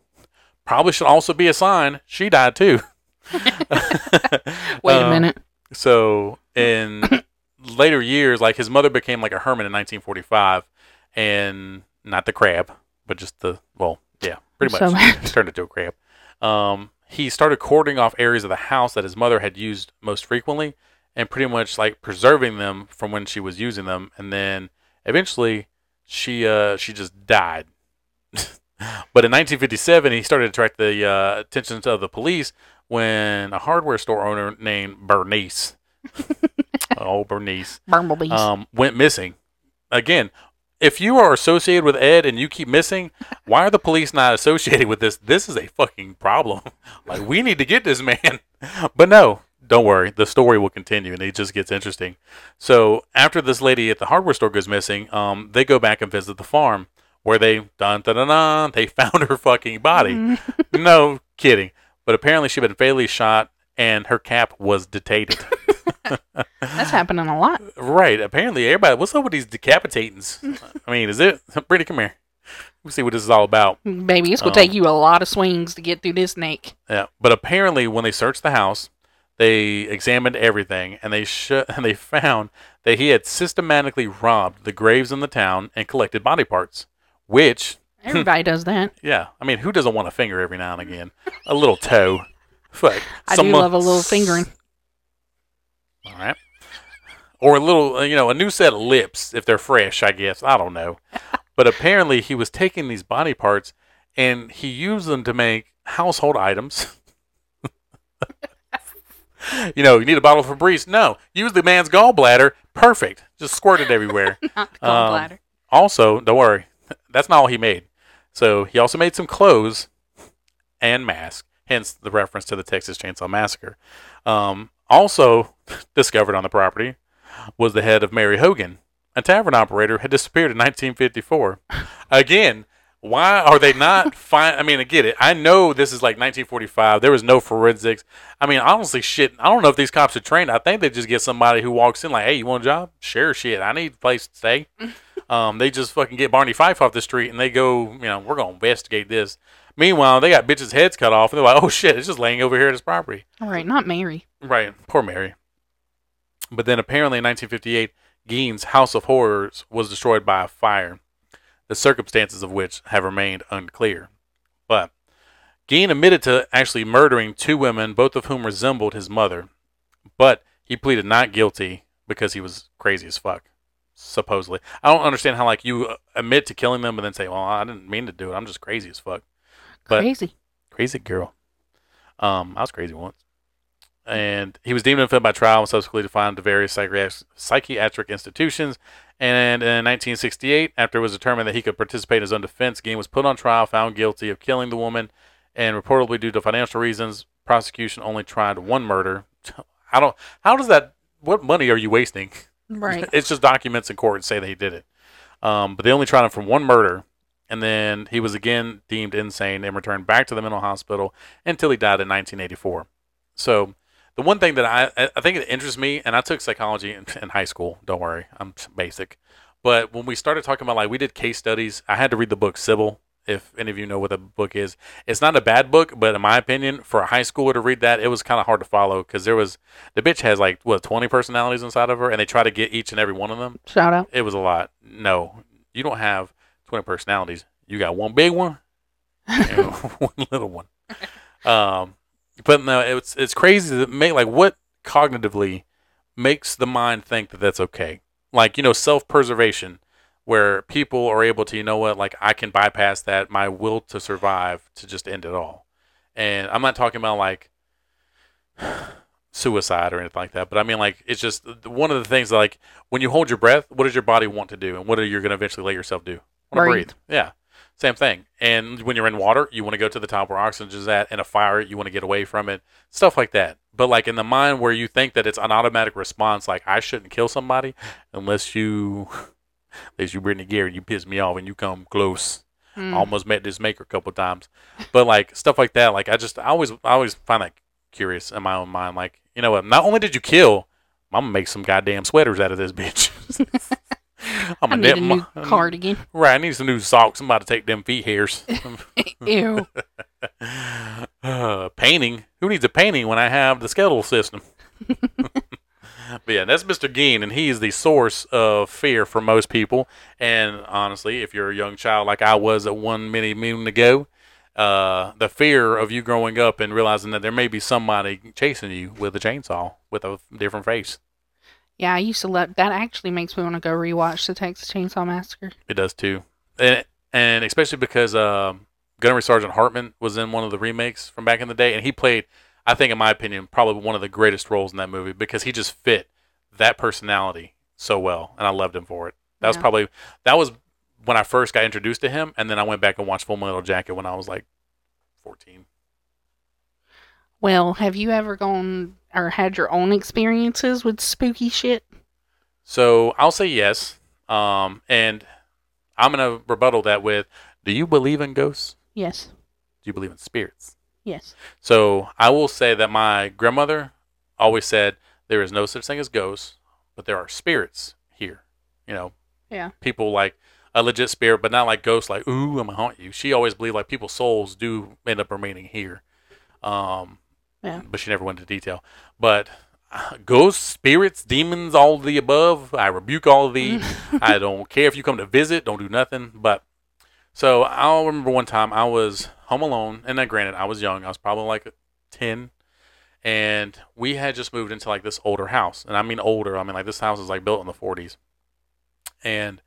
Speaker 1: probably should also be a sign she died too.
Speaker 2: Wait a
Speaker 1: Uh,
Speaker 2: minute.
Speaker 1: So in later years, like his mother became like a hermit in 1945, and not the crab, but just the well, yeah, pretty much
Speaker 2: So
Speaker 1: turned into a crab. Um, he started cording off areas of the house that his mother had used most frequently, and pretty much like preserving them from when she was using them, and then eventually she uh she just died. but in 1957, he started to attract the uh, attention of the police when a hardware store owner named Bernice, oh Bernice,
Speaker 2: Bumblebees.
Speaker 1: um, went missing. Again, if you are associated with Ed and you keep missing, why are the police not associated with this? This is a fucking problem. like we need to get this man. But no, don't worry. The story will continue and it just gets interesting. So after this lady at the hardware store goes missing, um, they go back and visit the farm where they dun dun dun, dun they found her fucking body. no kidding. But apparently she'd been fatally shot and her cap was detated.
Speaker 2: That's happening a lot.
Speaker 1: Right. Apparently, everybody. What's up with these decapitatings? I mean, is it? Brittany, come here. We'll see what this is all about.
Speaker 2: Baby, it's gonna
Speaker 1: Um,
Speaker 2: take you a lot of swings to get through this snake.
Speaker 1: Yeah. But apparently, when they searched the house, they examined everything, and they sh- and they found that he had systematically robbed the graves in the town and collected body parts. Which,
Speaker 2: Everybody does that.
Speaker 1: yeah, I mean, who doesn't want a finger every now and again? A little toe. Fuck.
Speaker 2: I do love a little fingering.
Speaker 1: All right. Or a little, uh, you know, a new set of lips if they're fresh, I guess. I don't know. But apparently he was taking these body parts and he used them to make household items. you know, you need a bottle of Febreze? No. Use the man's gallbladder. Perfect. Just squirt it everywhere.
Speaker 2: Not
Speaker 1: Um,
Speaker 2: gallbladder.
Speaker 1: also, don't worry. That's not all he made. So he also made some clothes and masks, hence the reference to the Texas Chainsaw Massacre. Um, also discovered on the property was the head of Mary Hogan, a tavern operator, had disappeared in 1954. Again, why are they not fine? I mean, I get it. I know this is like 1945. There was no forensics. I mean, honestly, shit. I don't know if these cops are trained. I think they just get somebody who walks in like, "Hey, you want a job? Sure, shit. I need a place to stay." um, they just fucking get Barney Fife off the street and they go, you know, we're gonna investigate this. Meanwhile, they got bitches' heads cut off and they're like, "Oh shit, it's just laying over here at his property."
Speaker 2: All right, not Mary.
Speaker 1: Right. Poor Mary. But then apparently in 1958, Gein's House of Horrors was destroyed by a fire, the circumstances of which have remained unclear. But Gein admitted to actually murdering two women, both of whom resembled his mother. But he pleaded not guilty because he was crazy as fuck, supposedly. I don't understand how, like, you uh, admit to killing them and then say, well, I didn't mean to do it. I'm just crazy as fuck. But-
Speaker 2: Crazy.
Speaker 1: Crazy girl. Um, I was crazy once. And he was deemed unfit by trial and subsequently defined to various psychiatric, psychiatric institutions. And in 1968, after it was determined that he could participate in his own defense, Gein was put on trial, found guilty of killing the woman, and reportedly due to financial reasons, prosecution only tried one murder. I don't. How does that? What money are you wasting?
Speaker 2: Right.
Speaker 1: it's just documents in court say that he did it. Um, but they only tried him for one murder, and then he was again deemed insane and returned back to the mental hospital until he died in 1984. So the one thing that I I- think it interests me, and I took psychology in, in high school. Don't worry, I'm basic. But when we started talking about like we did case studies, I had to read the book Sybil. If any of you know what the book is, it's not a bad book, but in my opinion, for a high schooler to read that, it was kind of hard to follow because there was the bitch has like what 20 personalities inside of her, and they try to get each and every one of them
Speaker 2: Shout out.
Speaker 1: it was a lot. No, you don't have 20 personalities. You got one big one and one little one. Um, but no, it's it's crazy that make like what cognitively makes the mind think that that's okay. Like you know, self preservation, where people are able to, you know what, like I can bypass that, my will to survive to just end it all. And I'm not talking about like suicide or anything like that, but I mean like it's just one of the things like when you hold your breath, what does your body want to do, and what are you going to eventually let yourself do? Want to
Speaker 2: Breathe.
Speaker 1: breathe. Yeah, same thing. And when you're in water, you want to go to the top where oxygen is at. In a fire, you want to get away from it. Stuff like that. But like in the mind where you think that it's an automatic response, like I shouldn't kill somebody unless you, unless you Brittany Gary, you piss me off and you come close.
Speaker 2: Mm.
Speaker 1: Almost met this maker a couple times, but like stuff like that. Like I just, I always, I always find that curious in my own mind. Like you know what? Not only did you kill, I'm gonna make some goddamn sweaters out of this bitch. I'm
Speaker 2: I
Speaker 1: gonna
Speaker 2: need a new
Speaker 1: my-
Speaker 2: cardigan.
Speaker 1: Right, I need some new socks. I'm about to take them feet hairs.
Speaker 2: Ew.
Speaker 1: uh, painting. Who needs a painting when I have the skeletal system? But yeah, that's Mr. Gein, and he's the source of fear for most people. And honestly, if you're a young child like I was at one many moon ago, uh, the fear of you growing up and realizing that there may be somebody chasing you with a chainsaw with a different face.
Speaker 2: Yeah, I used to let that actually makes me want to go rewatch the Texas Chainsaw Massacre.
Speaker 1: It does too, and and especially because um, Gunnery Sergeant Hartman was in one of the remakes from back in the day, and he played, I think, in my opinion, probably one of the greatest roles in that movie because he just fit that personality so well, and I loved him for it. That was probably that was when I first got introduced to him, and then I went back and watched Full Metal Jacket when I was like fourteen.
Speaker 2: Well, have you ever gone or had your own experiences with spooky shit?
Speaker 1: So I'll say yes, um, and I'm gonna rebuttal that with, do you believe in ghosts?
Speaker 2: Yes.
Speaker 1: Do you believe in spirits?
Speaker 2: Yes.
Speaker 1: So I will say that my grandmother always said there is no such thing as ghosts, but there are spirits here. You know,
Speaker 2: Yeah.
Speaker 1: people like a legit spirit, but not like ghosts. Like, ooh, I'm gonna haunt you. She always believed like people's souls do end up remaining here. Um,
Speaker 2: Yeah.
Speaker 1: but she never went into detail. But uh, ghosts, spirits, demons, all the above. I rebuke all of the. I don't care if you come to visit. Don't do nothing. But so I'll remember one time I was home alone, and then granted I was young. I was probably like ten, and we had just moved into like this older house, and I mean older. I mean like this house is like built in the forties, and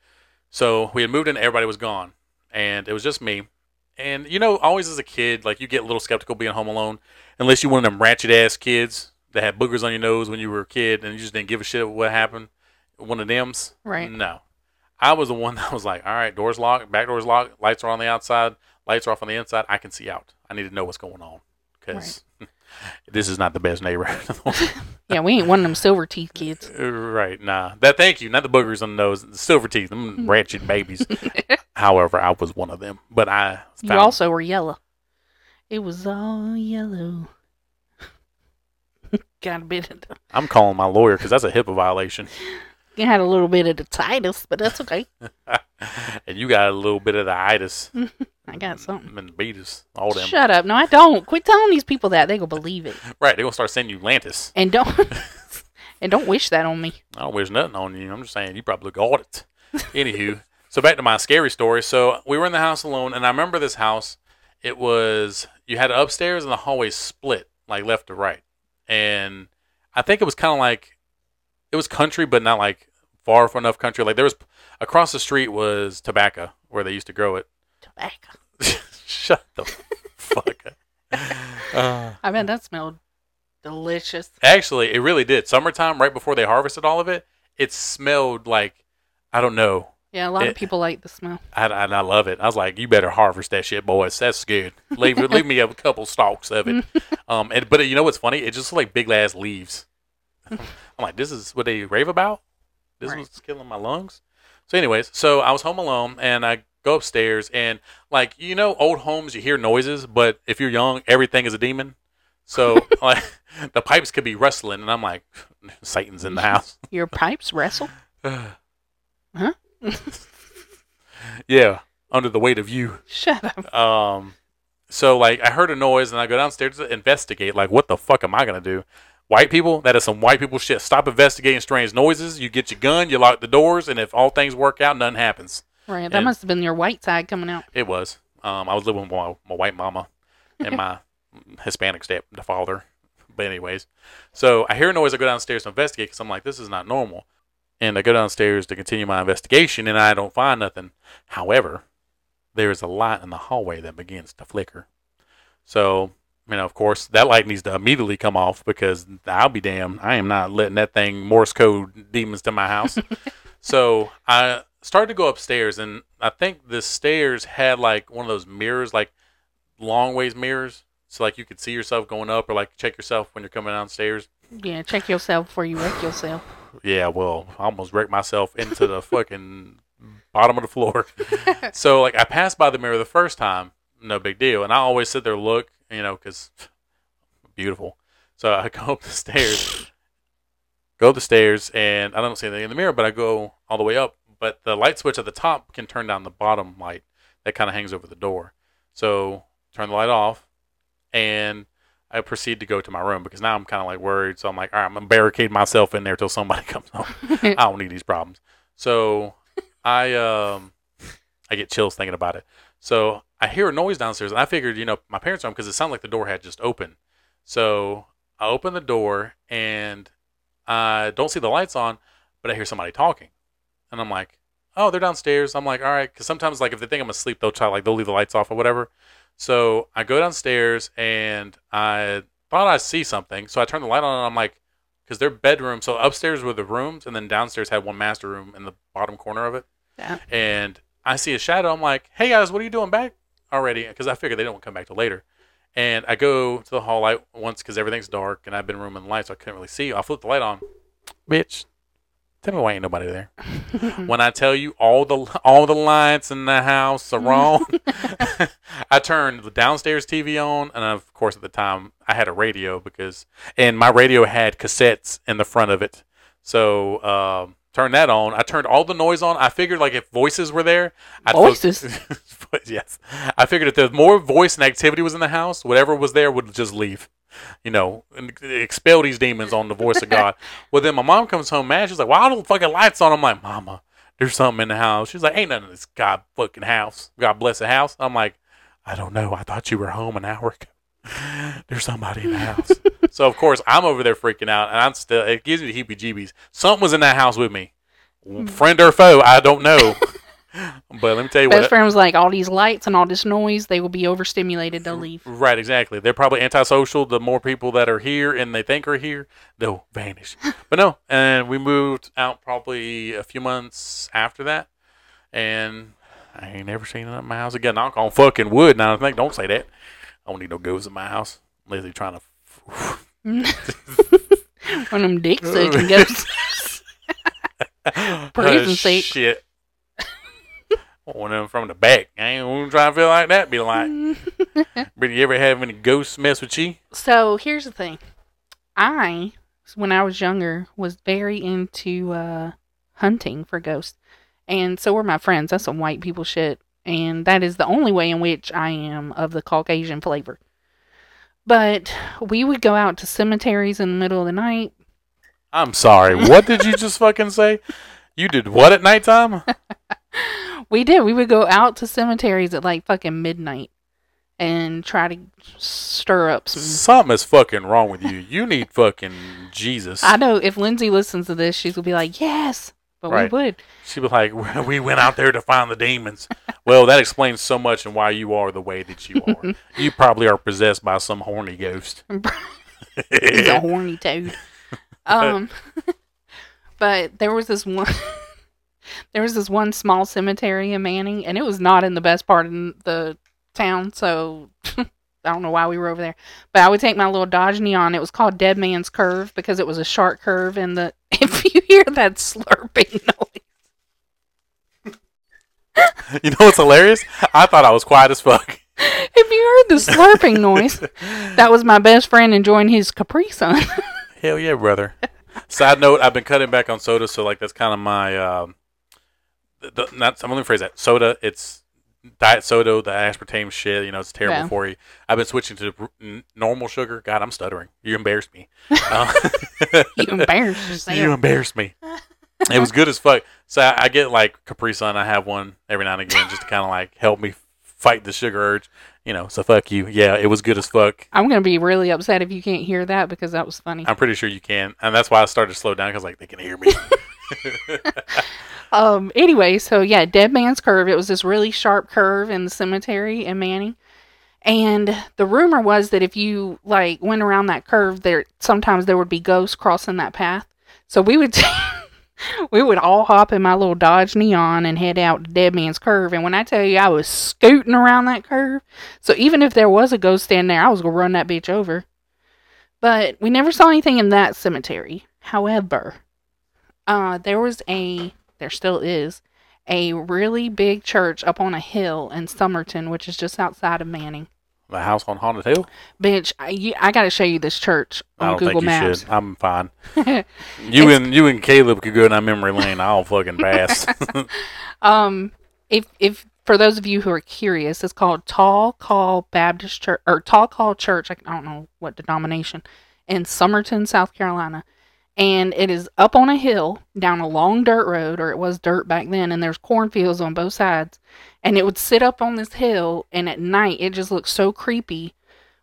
Speaker 1: so we had moved in. Everybody was gone, and it was just me. And you know, always as a kid, like you get a little skeptical being home alone, unless you one of them ratchet ass kids that had boogers on your nose when you were a kid, and you just didn't give a shit what happened. One of them's
Speaker 2: Right.
Speaker 1: No, I was the one that was like, all right, doors locked, back doors locked, lights are on the outside, lights are off on the inside. I can see out. I need to know what's going on because this is not the best neighborhood.
Speaker 2: Yeah, we ain't one of them silver teeth kids.
Speaker 1: Uh, right? Nah, that. Thank you. Not the boogers on the nose, the silver teeth, them ratchet babies. However, I was one of them, but I
Speaker 2: You also were yellow. It was all yellow. Got a bit of the,
Speaker 1: I'm calling my lawyer because that's a HIPAA violation,
Speaker 2: you had a little bit of the Titus, but that's okay.
Speaker 1: and you got a little bit of the itis
Speaker 2: I got something.
Speaker 1: and the beatus, all them.
Speaker 2: Shut up. No, I don't. Quit telling these people that. They gonna believe it.
Speaker 1: Right? They're gonna start sending you Lantis.
Speaker 2: And don't and don't wish that on me.
Speaker 1: I don't wish nothing on you. I'm just saying you probably got it. Anywho, so back to my scary story. So we were in the house alone, and I remember this house. It was you had upstairs and the hallway split like left to right, and I think it was kind of like it was country, but not like far from enough country. Like there was across the street was tobacco where they used to grow it.
Speaker 2: Tobacco.
Speaker 1: Shut the fuck up. Uh,
Speaker 2: I mean that smelled delicious.
Speaker 1: Actually, it really did. Summertime, right before they harvested all of it, it smelled like I don't know.
Speaker 2: Yeah, a lot
Speaker 1: It-
Speaker 2: of people like the smell.
Speaker 1: I, I, I love it. I was like, you better harvest that shit, boys. That's good. Leave leave me a couple stalks of it. Um, and, but you know what's funny? It just like big ass leaves. I'm like, this is what they rave about. This
Speaker 2: Right.
Speaker 1: was killing my lungs. So, anyways, so I was home alone and I go upstairs and like you know, old homes you hear noises, but if you're young, everything is a demon. So like the pipes could be rustling, and I'm like, Satan's in the house.
Speaker 2: Your pipes wrestle? Huh?
Speaker 1: yeah, under the weight of you.
Speaker 2: Shut up.
Speaker 1: Um, so like I heard a noise and I go downstairs to investigate. Like, what the fuck am I gonna do? White people, that is some white people shit. Stop investigating strange noises. You get your gun, you lock the doors, and if all things work out, nothing happens.
Speaker 2: Right. That
Speaker 1: And-
Speaker 2: must have been your white side coming out.
Speaker 1: It was. Um, I was living with my, my white mama and my Hispanic step the father. But anyways, so I hear a noise. I go downstairs to investigate because I'm like, this is not normal. And I go downstairs to continue my investigation, and I don't find nothing. However, there is a light in the hallway that begins to flicker. So, you know, of course, that light needs to immediately come off because I'll be damned. I am not letting that thing Morse code demons to my house. so I started to go upstairs, and I think the stairs had like one of those mirrors, like long ways mirrors. So like you could see yourself going up, or like check yourself when you're coming downstairs.
Speaker 2: Yeah, check yourself before you wreck yourself.
Speaker 1: Yeah, well, I almost wrecked myself into the fucking bottom of the floor. so like I passed by the mirror the first time, no big deal, and I always sit there look, you know, because beautiful. So I go up the stairs, go up the stairs, and I don't see anything in the mirror, but I go all the way up. But the light switch at the top can turn down the bottom light that kind of hangs over the door. So turn the light off, and I proceed to go to my room because now I'm kind of like worried. So I'm like, all right, I'm gonna barricade myself in there till somebody comes home. I don't need these problems. So I um I get chills thinking about it. So I hear a noise downstairs, and I figured, you know, my parents' are home because it sounded like the door had just opened. So I open the door and I don't see the lights on, but I hear somebody talking, and I'm like, oh, they're downstairs. I'm like, all right, because sometimes like if they think I'm asleep, they'll try like they'll leave the lights off or whatever. So I go downstairs and I thought I see something, so I turn the light on and I'm like, because their bedroom, so upstairs were the rooms, and then downstairs had one master room in the bottom corner of it
Speaker 2: Yeah.
Speaker 1: and I see a shadow. I'm like, "Hey guys, what are you doing back already?" Because I figured they don't come back till later. And I go to the hall light once because everything's dark, and I've been rooming the light, so I couldn't really see. I flip the light on. Bitch, tell me why ain't nobody there. when I tell you all the all the lights in the house are wrong, I turned the downstairs TV on, and of course at the time I had a radio because, and my radio had cassettes in the front of it. So um, turned that on. I turned all the noise on. I figured like if voices were there, I'd fo-
Speaker 2: Voices?
Speaker 1: yes, I figured if the more voice and activity was in the house, whatever was there would just leave. You know, and expel these demons on the voice of God. Well, then my mom comes home mad. She's like, "Why are the fucking lights on?" I'm like, "Mama, there's something in the house." She's like, "Ain't nothing in this God fucking house. God bless the house." I'm like, "I don't know. I thought you were home an hour ago. There's somebody in the house." so of course I'm over there freaking out, and I'm still. It gives me the heebie-jeebies. Something was in that house with me, friend or foe, I don't know. but let me tell you
Speaker 2: Best
Speaker 1: what.
Speaker 2: friend was like, all these lights and all this noise, they will be overstimulated. They'll leave.
Speaker 1: Right, exactly. They're probably antisocial. The more people that are here and they think are here, they'll vanish. but no, and we moved out probably a few months after that, and I ain't never seen it in my house again. Knock on fucking wood. Now I think don't say that. I don't need no ghosts in my house. Lizzie trying to.
Speaker 2: One of them dick sucking ghosts. Praise and sake.
Speaker 1: Shit. One of them from the back. I ain't gonna try to feel like that. Be like, but you ever have any ghosts mess with you?
Speaker 2: So here's the thing. I, when I was younger, was very into uh, hunting for ghosts. And so were my friends. That's some white people shit. And that is the only way in which I am of the Caucasian flavor. But we would go out to cemeteries in the middle of the night.
Speaker 1: I'm sorry. What did you just fucking say? You did what at nighttime?
Speaker 2: We did. We would go out to cemeteries at like fucking midnight and try to stir up some.
Speaker 1: Something is fucking wrong with you. You need fucking Jesus.
Speaker 2: I know if Lindsay listens to this, she's gonna be like, "Yes," but
Speaker 1: Right.
Speaker 2: we would.
Speaker 1: She was like, "We went out there to find the demons." Well, that explains so much and why you are the way that you are. you probably are possessed by some horny ghost.
Speaker 2: He's a horny toad. Um, but there was this one. there was this one small cemetery in Manning, and it was not in the best part of the town. So I don't know why we were over there. But I would take my little Dodge Neon. It was called Dead Man's Curve because it was a sharp curve, and the if you hear that slurping noise.
Speaker 1: you know what's hilarious? I thought I was quiet as fuck.
Speaker 2: If you heard the slurping noise, that was my best friend enjoying his Capri Sun.
Speaker 1: Hell yeah, brother. Side note: I've been cutting back on soda, so like that's kind of my. Um, the, not I'm gonna rephrase that. Soda, it's diet soda, the aspartame shit. You know, it's terrible
Speaker 2: Yeah.
Speaker 1: for you. I've been switching to normal sugar. God, I'm stuttering. You embarrassed me. Uh,
Speaker 2: you embarrassed yourself.
Speaker 1: you embarrassed me. It was good as fuck. So I, I get like Capri Sun. I have one every now and again just to kind of like help me fight the sugar urge. You know, so fuck you. Yeah, it was good as fuck.
Speaker 2: I'm gonna be really upset if you can't hear that because that was funny.
Speaker 1: I'm pretty sure you can, and that's why I started to slow down because like they can hear me.
Speaker 2: Um. Anyway, so yeah, Dead Man's Curve. It was this really sharp curve in the cemetery in Manning, and the rumor was that if you like went around that curve, there sometimes there would be ghosts crossing that path. So we would. We would all hop in my little Dodge Neon and head out to Dead Man's Curve. And when I tell you I was scooting around that curve, so even if there was a ghost standing there, I was gonna run that bitch over. But we never saw anything in that cemetery. However, uh, there was a, there still is, a really big church up on a hill in Summerton, which is just outside of Manning.
Speaker 1: the house on Haunted Hill.
Speaker 2: Bitch, I, you, I got to show you this church
Speaker 1: I
Speaker 2: on
Speaker 1: don't
Speaker 2: Google
Speaker 1: think you
Speaker 2: Maps.
Speaker 1: should. I'm fine. You and you and Caleb could go down memory lane. I'll fucking pass.
Speaker 2: Um, if if for those of you who are curious, it's called Taw Caw Baptist Church or Taw Caw Church. I don't know what denomination in Summerton, South Carolina. And it is up on a hill down a long dirt road, or it was dirt back then, and there's cornfields on both sides. And it would sit up on this hill, and at night it just looked so creepy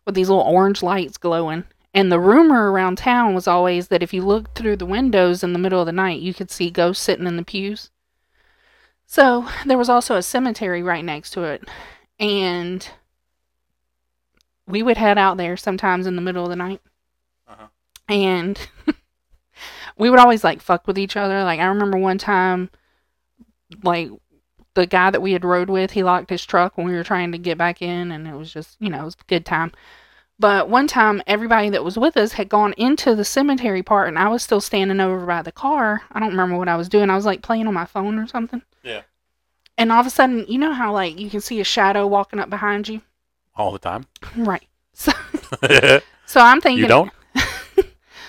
Speaker 2: with these little orange lights glowing. And the rumor around town was always that if you looked through the windows in the middle of the night, you could see ghosts sitting in the pews. So there was also a cemetery right next to it. And we would head out there sometimes in the middle of the night.
Speaker 1: Uh-huh.
Speaker 2: And we would always like fuck with each other. Like I remember one time, like the guy that we had rode with, he locked his truck when we were trying to get back in, and it was just you know it was a good time. But one time, everybody that was with us had gone into the cemetery part, and I was still standing over by the car. I don't remember what I was doing. I was like playing on my phone or something.
Speaker 1: Yeah.
Speaker 2: And all of a sudden, you know how like you can see a shadow walking up behind you,
Speaker 1: All the time.
Speaker 2: right? So, so I'm thinking
Speaker 1: you don't?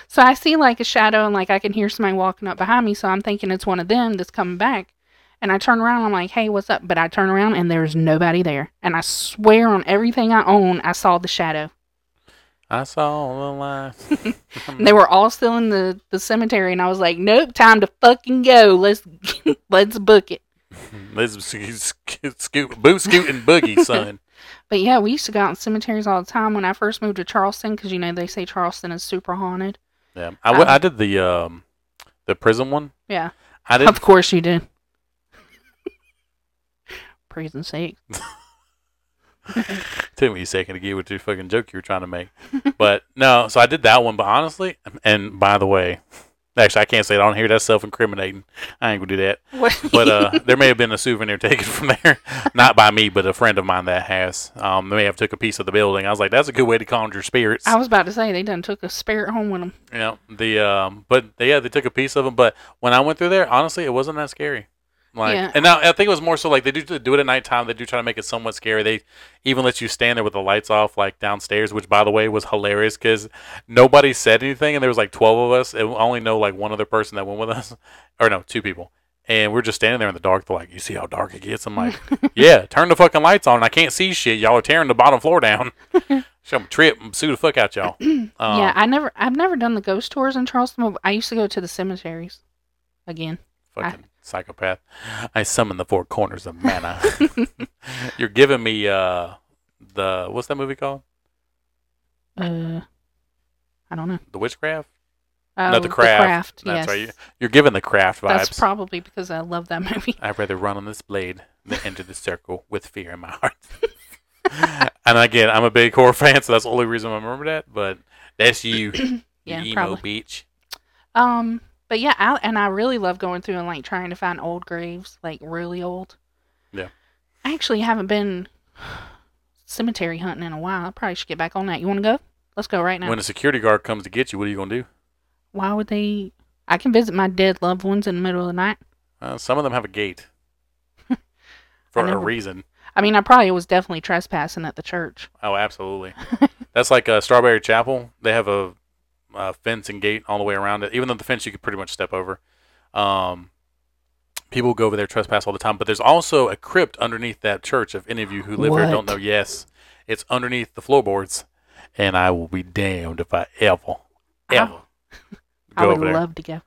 Speaker 2: So I see like a shadow and like I can hear somebody walking up behind me. So I'm thinking it's one of them that's coming back. And I turn around. I'm like, hey, what's up? But I turn around and there's nobody there. And I swear on everything I own, I saw the shadow.
Speaker 1: I saw the light.
Speaker 2: And they were all still in the, the cemetery. And I was like, nope, time to fucking go. Let's let's book it.
Speaker 1: Let's scoot, scoot, boot scoot and boogie, son.
Speaker 2: But yeah, we used to go out in cemeteries all the time when I first moved to Charleston because you know they say Charleston is super haunted.
Speaker 1: Yeah, I, w- I did the um, the prison one.
Speaker 2: Yeah,
Speaker 1: I did.
Speaker 2: of course you did. Prison sake.
Speaker 1: Took me a second to get what your fucking joke you were trying to make, but no. So I did that one. But honestly, and by the way, actually I can't say it on here. That's self-incriminating. I ain't gonna do that.
Speaker 2: What?
Speaker 1: But uh, there may have been a souvenir taken from there, not by me, but a friend of mine that has. Um, they may have took a piece of the building. I was like, that's a good way to conjure spirits.
Speaker 2: I was about to say they done took a spirit home with them.
Speaker 1: Yeah, the um, but yeah, they took a piece of them. But when I went through there, honestly, it wasn't that scary. Like,
Speaker 2: Yeah.
Speaker 1: and now I think it was more so like they do do it at nighttime. They do try to make it somewhat scary. They even let you stand there with the lights off, like downstairs, which by the way was hilarious because nobody said anything, and there was like twelve of us, and we only know like one other person that went with us, or no, two people. And we're just standing there in the dark. They're like, "You see how dark it gets?" I'm like, "Yeah, turn the fucking lights on. I can't see shit. Y'all are tearing the bottom floor down. Show 'em trip and sue the fuck out y'all." Um,
Speaker 2: yeah, I never, I've never done the ghost tours in Charleston. I used to go to the cemeteries. Again,
Speaker 1: Fucking psychopath. I summon the four corners of mana. You're giving me uh the what's that movie called?
Speaker 2: uh, I don't know.
Speaker 1: The witchcraft?
Speaker 2: Oh,
Speaker 1: no, the craft.
Speaker 2: yes,
Speaker 1: That's right. You- You're giving the craft vibes.
Speaker 2: that's probably because I love that movie.
Speaker 1: I'd rather run on this blade than enter the circle with fear in my heart. and again, I'm a big horror fan, so that's the only reason I remember that. But that's you,
Speaker 2: Yeah,
Speaker 1: emo
Speaker 2: probably.
Speaker 1: beach.
Speaker 2: Um, but yeah, I, and I really love going through and like trying to find old graves, like really old.
Speaker 1: Yeah.
Speaker 2: I actually haven't been cemetery hunting in a while. I probably should get back on that. You want to go? Let's go right now.
Speaker 1: When a security guard comes to get you, what are you gonna do?
Speaker 2: Why would they? I can visit my dead loved ones in the middle of the night.
Speaker 1: Uh, some of them have a gate for a reason.
Speaker 2: I mean, I probably was definitely trespassing at the church.
Speaker 1: Oh, absolutely. That's like uh, Strawberry Chapel. They have a, a fence and gate all the way around it. Even though the fence you could pretty much step over. Um, people go over there trespass all the time. But there's also a crypt underneath that church. If any of you who live here don't know, yes, it's underneath the floorboards. And I will be damned if I ever, ever
Speaker 2: I
Speaker 1: go
Speaker 2: would
Speaker 1: over there.
Speaker 2: love to go.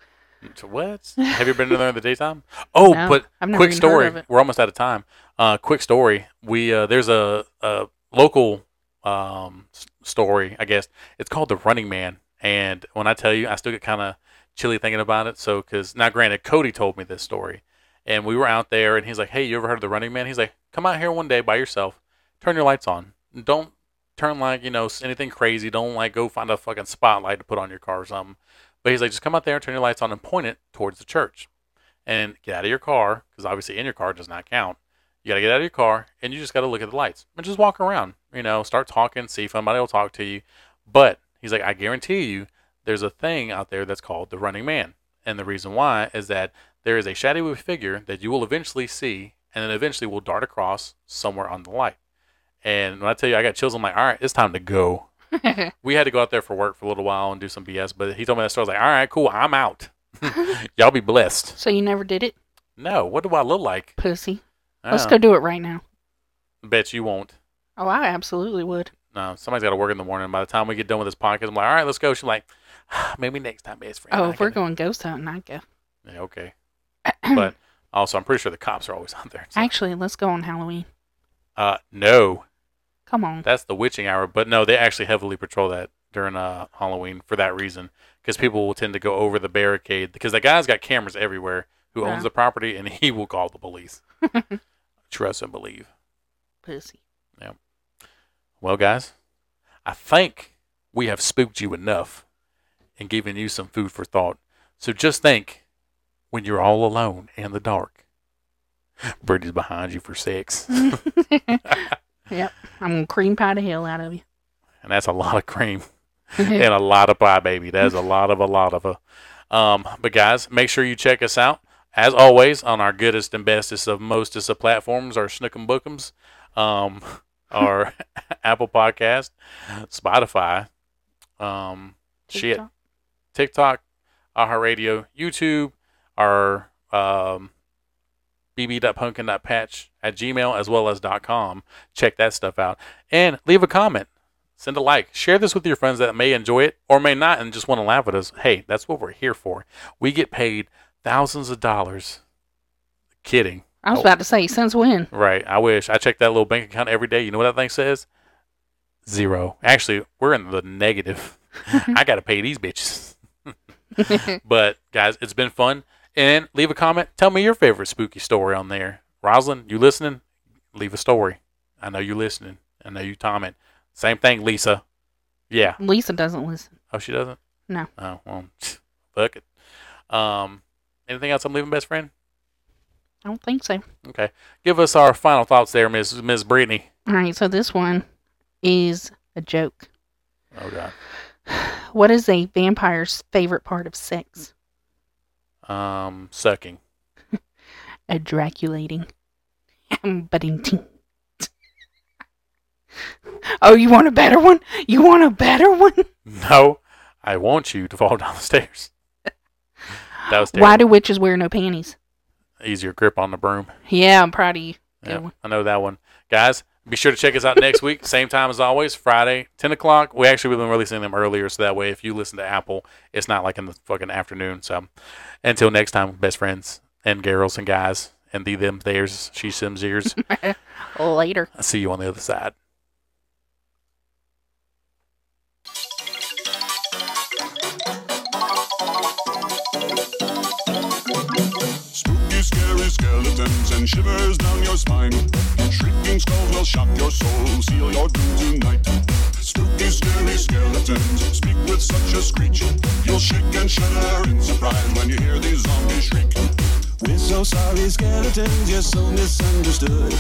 Speaker 1: To what? Have you been in there in the daytime? Oh,
Speaker 2: No,
Speaker 1: but quick story. We're almost out of time. Uh, quick story. We uh, there's a, a local um, story. I guess it's called the Running Man. And when I tell you, I still get kind of chilly thinking about it. So because now, granted, Cody told me this story, and we were out there, and he's like, "Hey, you ever heard of the Running Man?" He's like, "Come out here one day by yourself. Turn your lights on. Don't turn like you know anything crazy. Don't like go find a fucking spotlight to put on your car or something." But he's like, just come out there, turn your lights on, and point it towards the church. And get out of your car, because obviously in your car does not count. You got to get out of your car, and you just got to look at the lights and just walk around. You know, start talking, see if somebody will talk to you. But he's like, I guarantee you, there's a thing out there that's called the running man. And the reason why is that there is a shadowy figure that you will eventually see, and then eventually will dart across somewhere on the light. And when I tell you I got chills, I'm like, all right, it's time to go we had to go out there for work for a little while and do some BS. But he told me that story. I was like, all right, cool, I'm out. Y'all be blessed.
Speaker 2: so you never did it,
Speaker 1: No, what do I look like?
Speaker 2: pussy. Let's go do it right now.
Speaker 1: Bet you won't.
Speaker 2: Oh, I absolutely would.
Speaker 1: No, somebody's got to work in the morning. By the time we get done with this podcast, I'm like, all right, let's go. She's like, maybe next time, best friend.
Speaker 2: Oh,
Speaker 1: I
Speaker 2: if we're
Speaker 1: can-"
Speaker 2: going ghost hunting, I'd go.
Speaker 1: Yeah, okay. but also, I'm pretty sure the cops are always out there. so-
Speaker 2: Actually, let's go on Halloween.
Speaker 1: Uh, no,
Speaker 2: Come on.
Speaker 1: that's the witching hour. But no, they actually heavily patrol that during uh Halloween for that reason, because people will tend to go over the barricade because the guy's got cameras everywhere who
Speaker 2: Yeah.
Speaker 1: owns the property, and he will call the police. Trust and believe.
Speaker 2: Pussy.
Speaker 1: Well, guys, I think we have spooked you enough and given you some food for thought. So just think when you're all alone in the dark, Brittany's behind you for sex.
Speaker 2: yep. I'm going to cream pie the hell out of you.
Speaker 1: and that's a lot of cream and a lot of pie, baby. That's a lot of a lot of a. Um, but guys, make sure you check us out as always on our goodest and bestest of mostest of platforms, our Snookum Bookums, um, our Apple Podcast, Spotify, um, shit,
Speaker 2: TikTok.
Speaker 1: iHeart Radio, YouTube, our um, bb.pumpkin.patch at gmail as well as .com. Check that stuff out. And leave a comment. Send a like. Share this with your friends that may enjoy it or may not and just want to laugh at us. Hey, that's what we're here for. We get paid thousands of dollars. Kidding.
Speaker 2: I was
Speaker 1: Oh.
Speaker 2: about to say, since when?
Speaker 1: Right. I wish. I check that little bank account every day. You know what that thing says? Zero. Actually, we're in the negative. I got to pay these bitches. but guys, it's been fun. And leave a comment. Tell me your favorite spooky story on there. Rosalind, you listening? Leave a story. I know you listening. I know you comment. Same thing, Lisa. Yeah.
Speaker 2: Lisa doesn't listen.
Speaker 1: Oh, she doesn't.
Speaker 2: No.
Speaker 1: Oh well, fuck it. Um, anything else? I'm leaving, best friend.
Speaker 2: I don't think so.
Speaker 1: Okay. Give us our final thoughts there, Miss Miss Brittany.
Speaker 2: All right, so this one is a joke.
Speaker 1: Oh God.
Speaker 2: What is a vampire's favorite part of sex?
Speaker 1: Um, sucking.
Speaker 2: Adraculating. but in. Oh, you want a better one? You want a better one?
Speaker 1: No, I want you to fall down the stairs. That was
Speaker 2: Why do witches wear no panties?
Speaker 1: Easier grip on the broom.
Speaker 2: Yeah, I'm proud of you.
Speaker 1: Yeah. I know that one. Guys, be sure to check us out next week. Same time as always, Friday, 10 o'clock. We actually have been releasing them earlier, so that way if you listen to Apple, it's not like in the fucking afternoon. So until next time, best friends and girls and guys and the them theirs, she sims ears.
Speaker 2: Later.
Speaker 1: I'll see you on the other side.
Speaker 3: Skeletons and shivers down your spine. Shrieking skulls will shock your soul, seal your doom tonight. Spooky, scary skeletons speak with such a screech. You'll shake and shudder in surprise when you hear these zombies shriek.
Speaker 4: We're so sorry, skeletons, you're so misunderstood.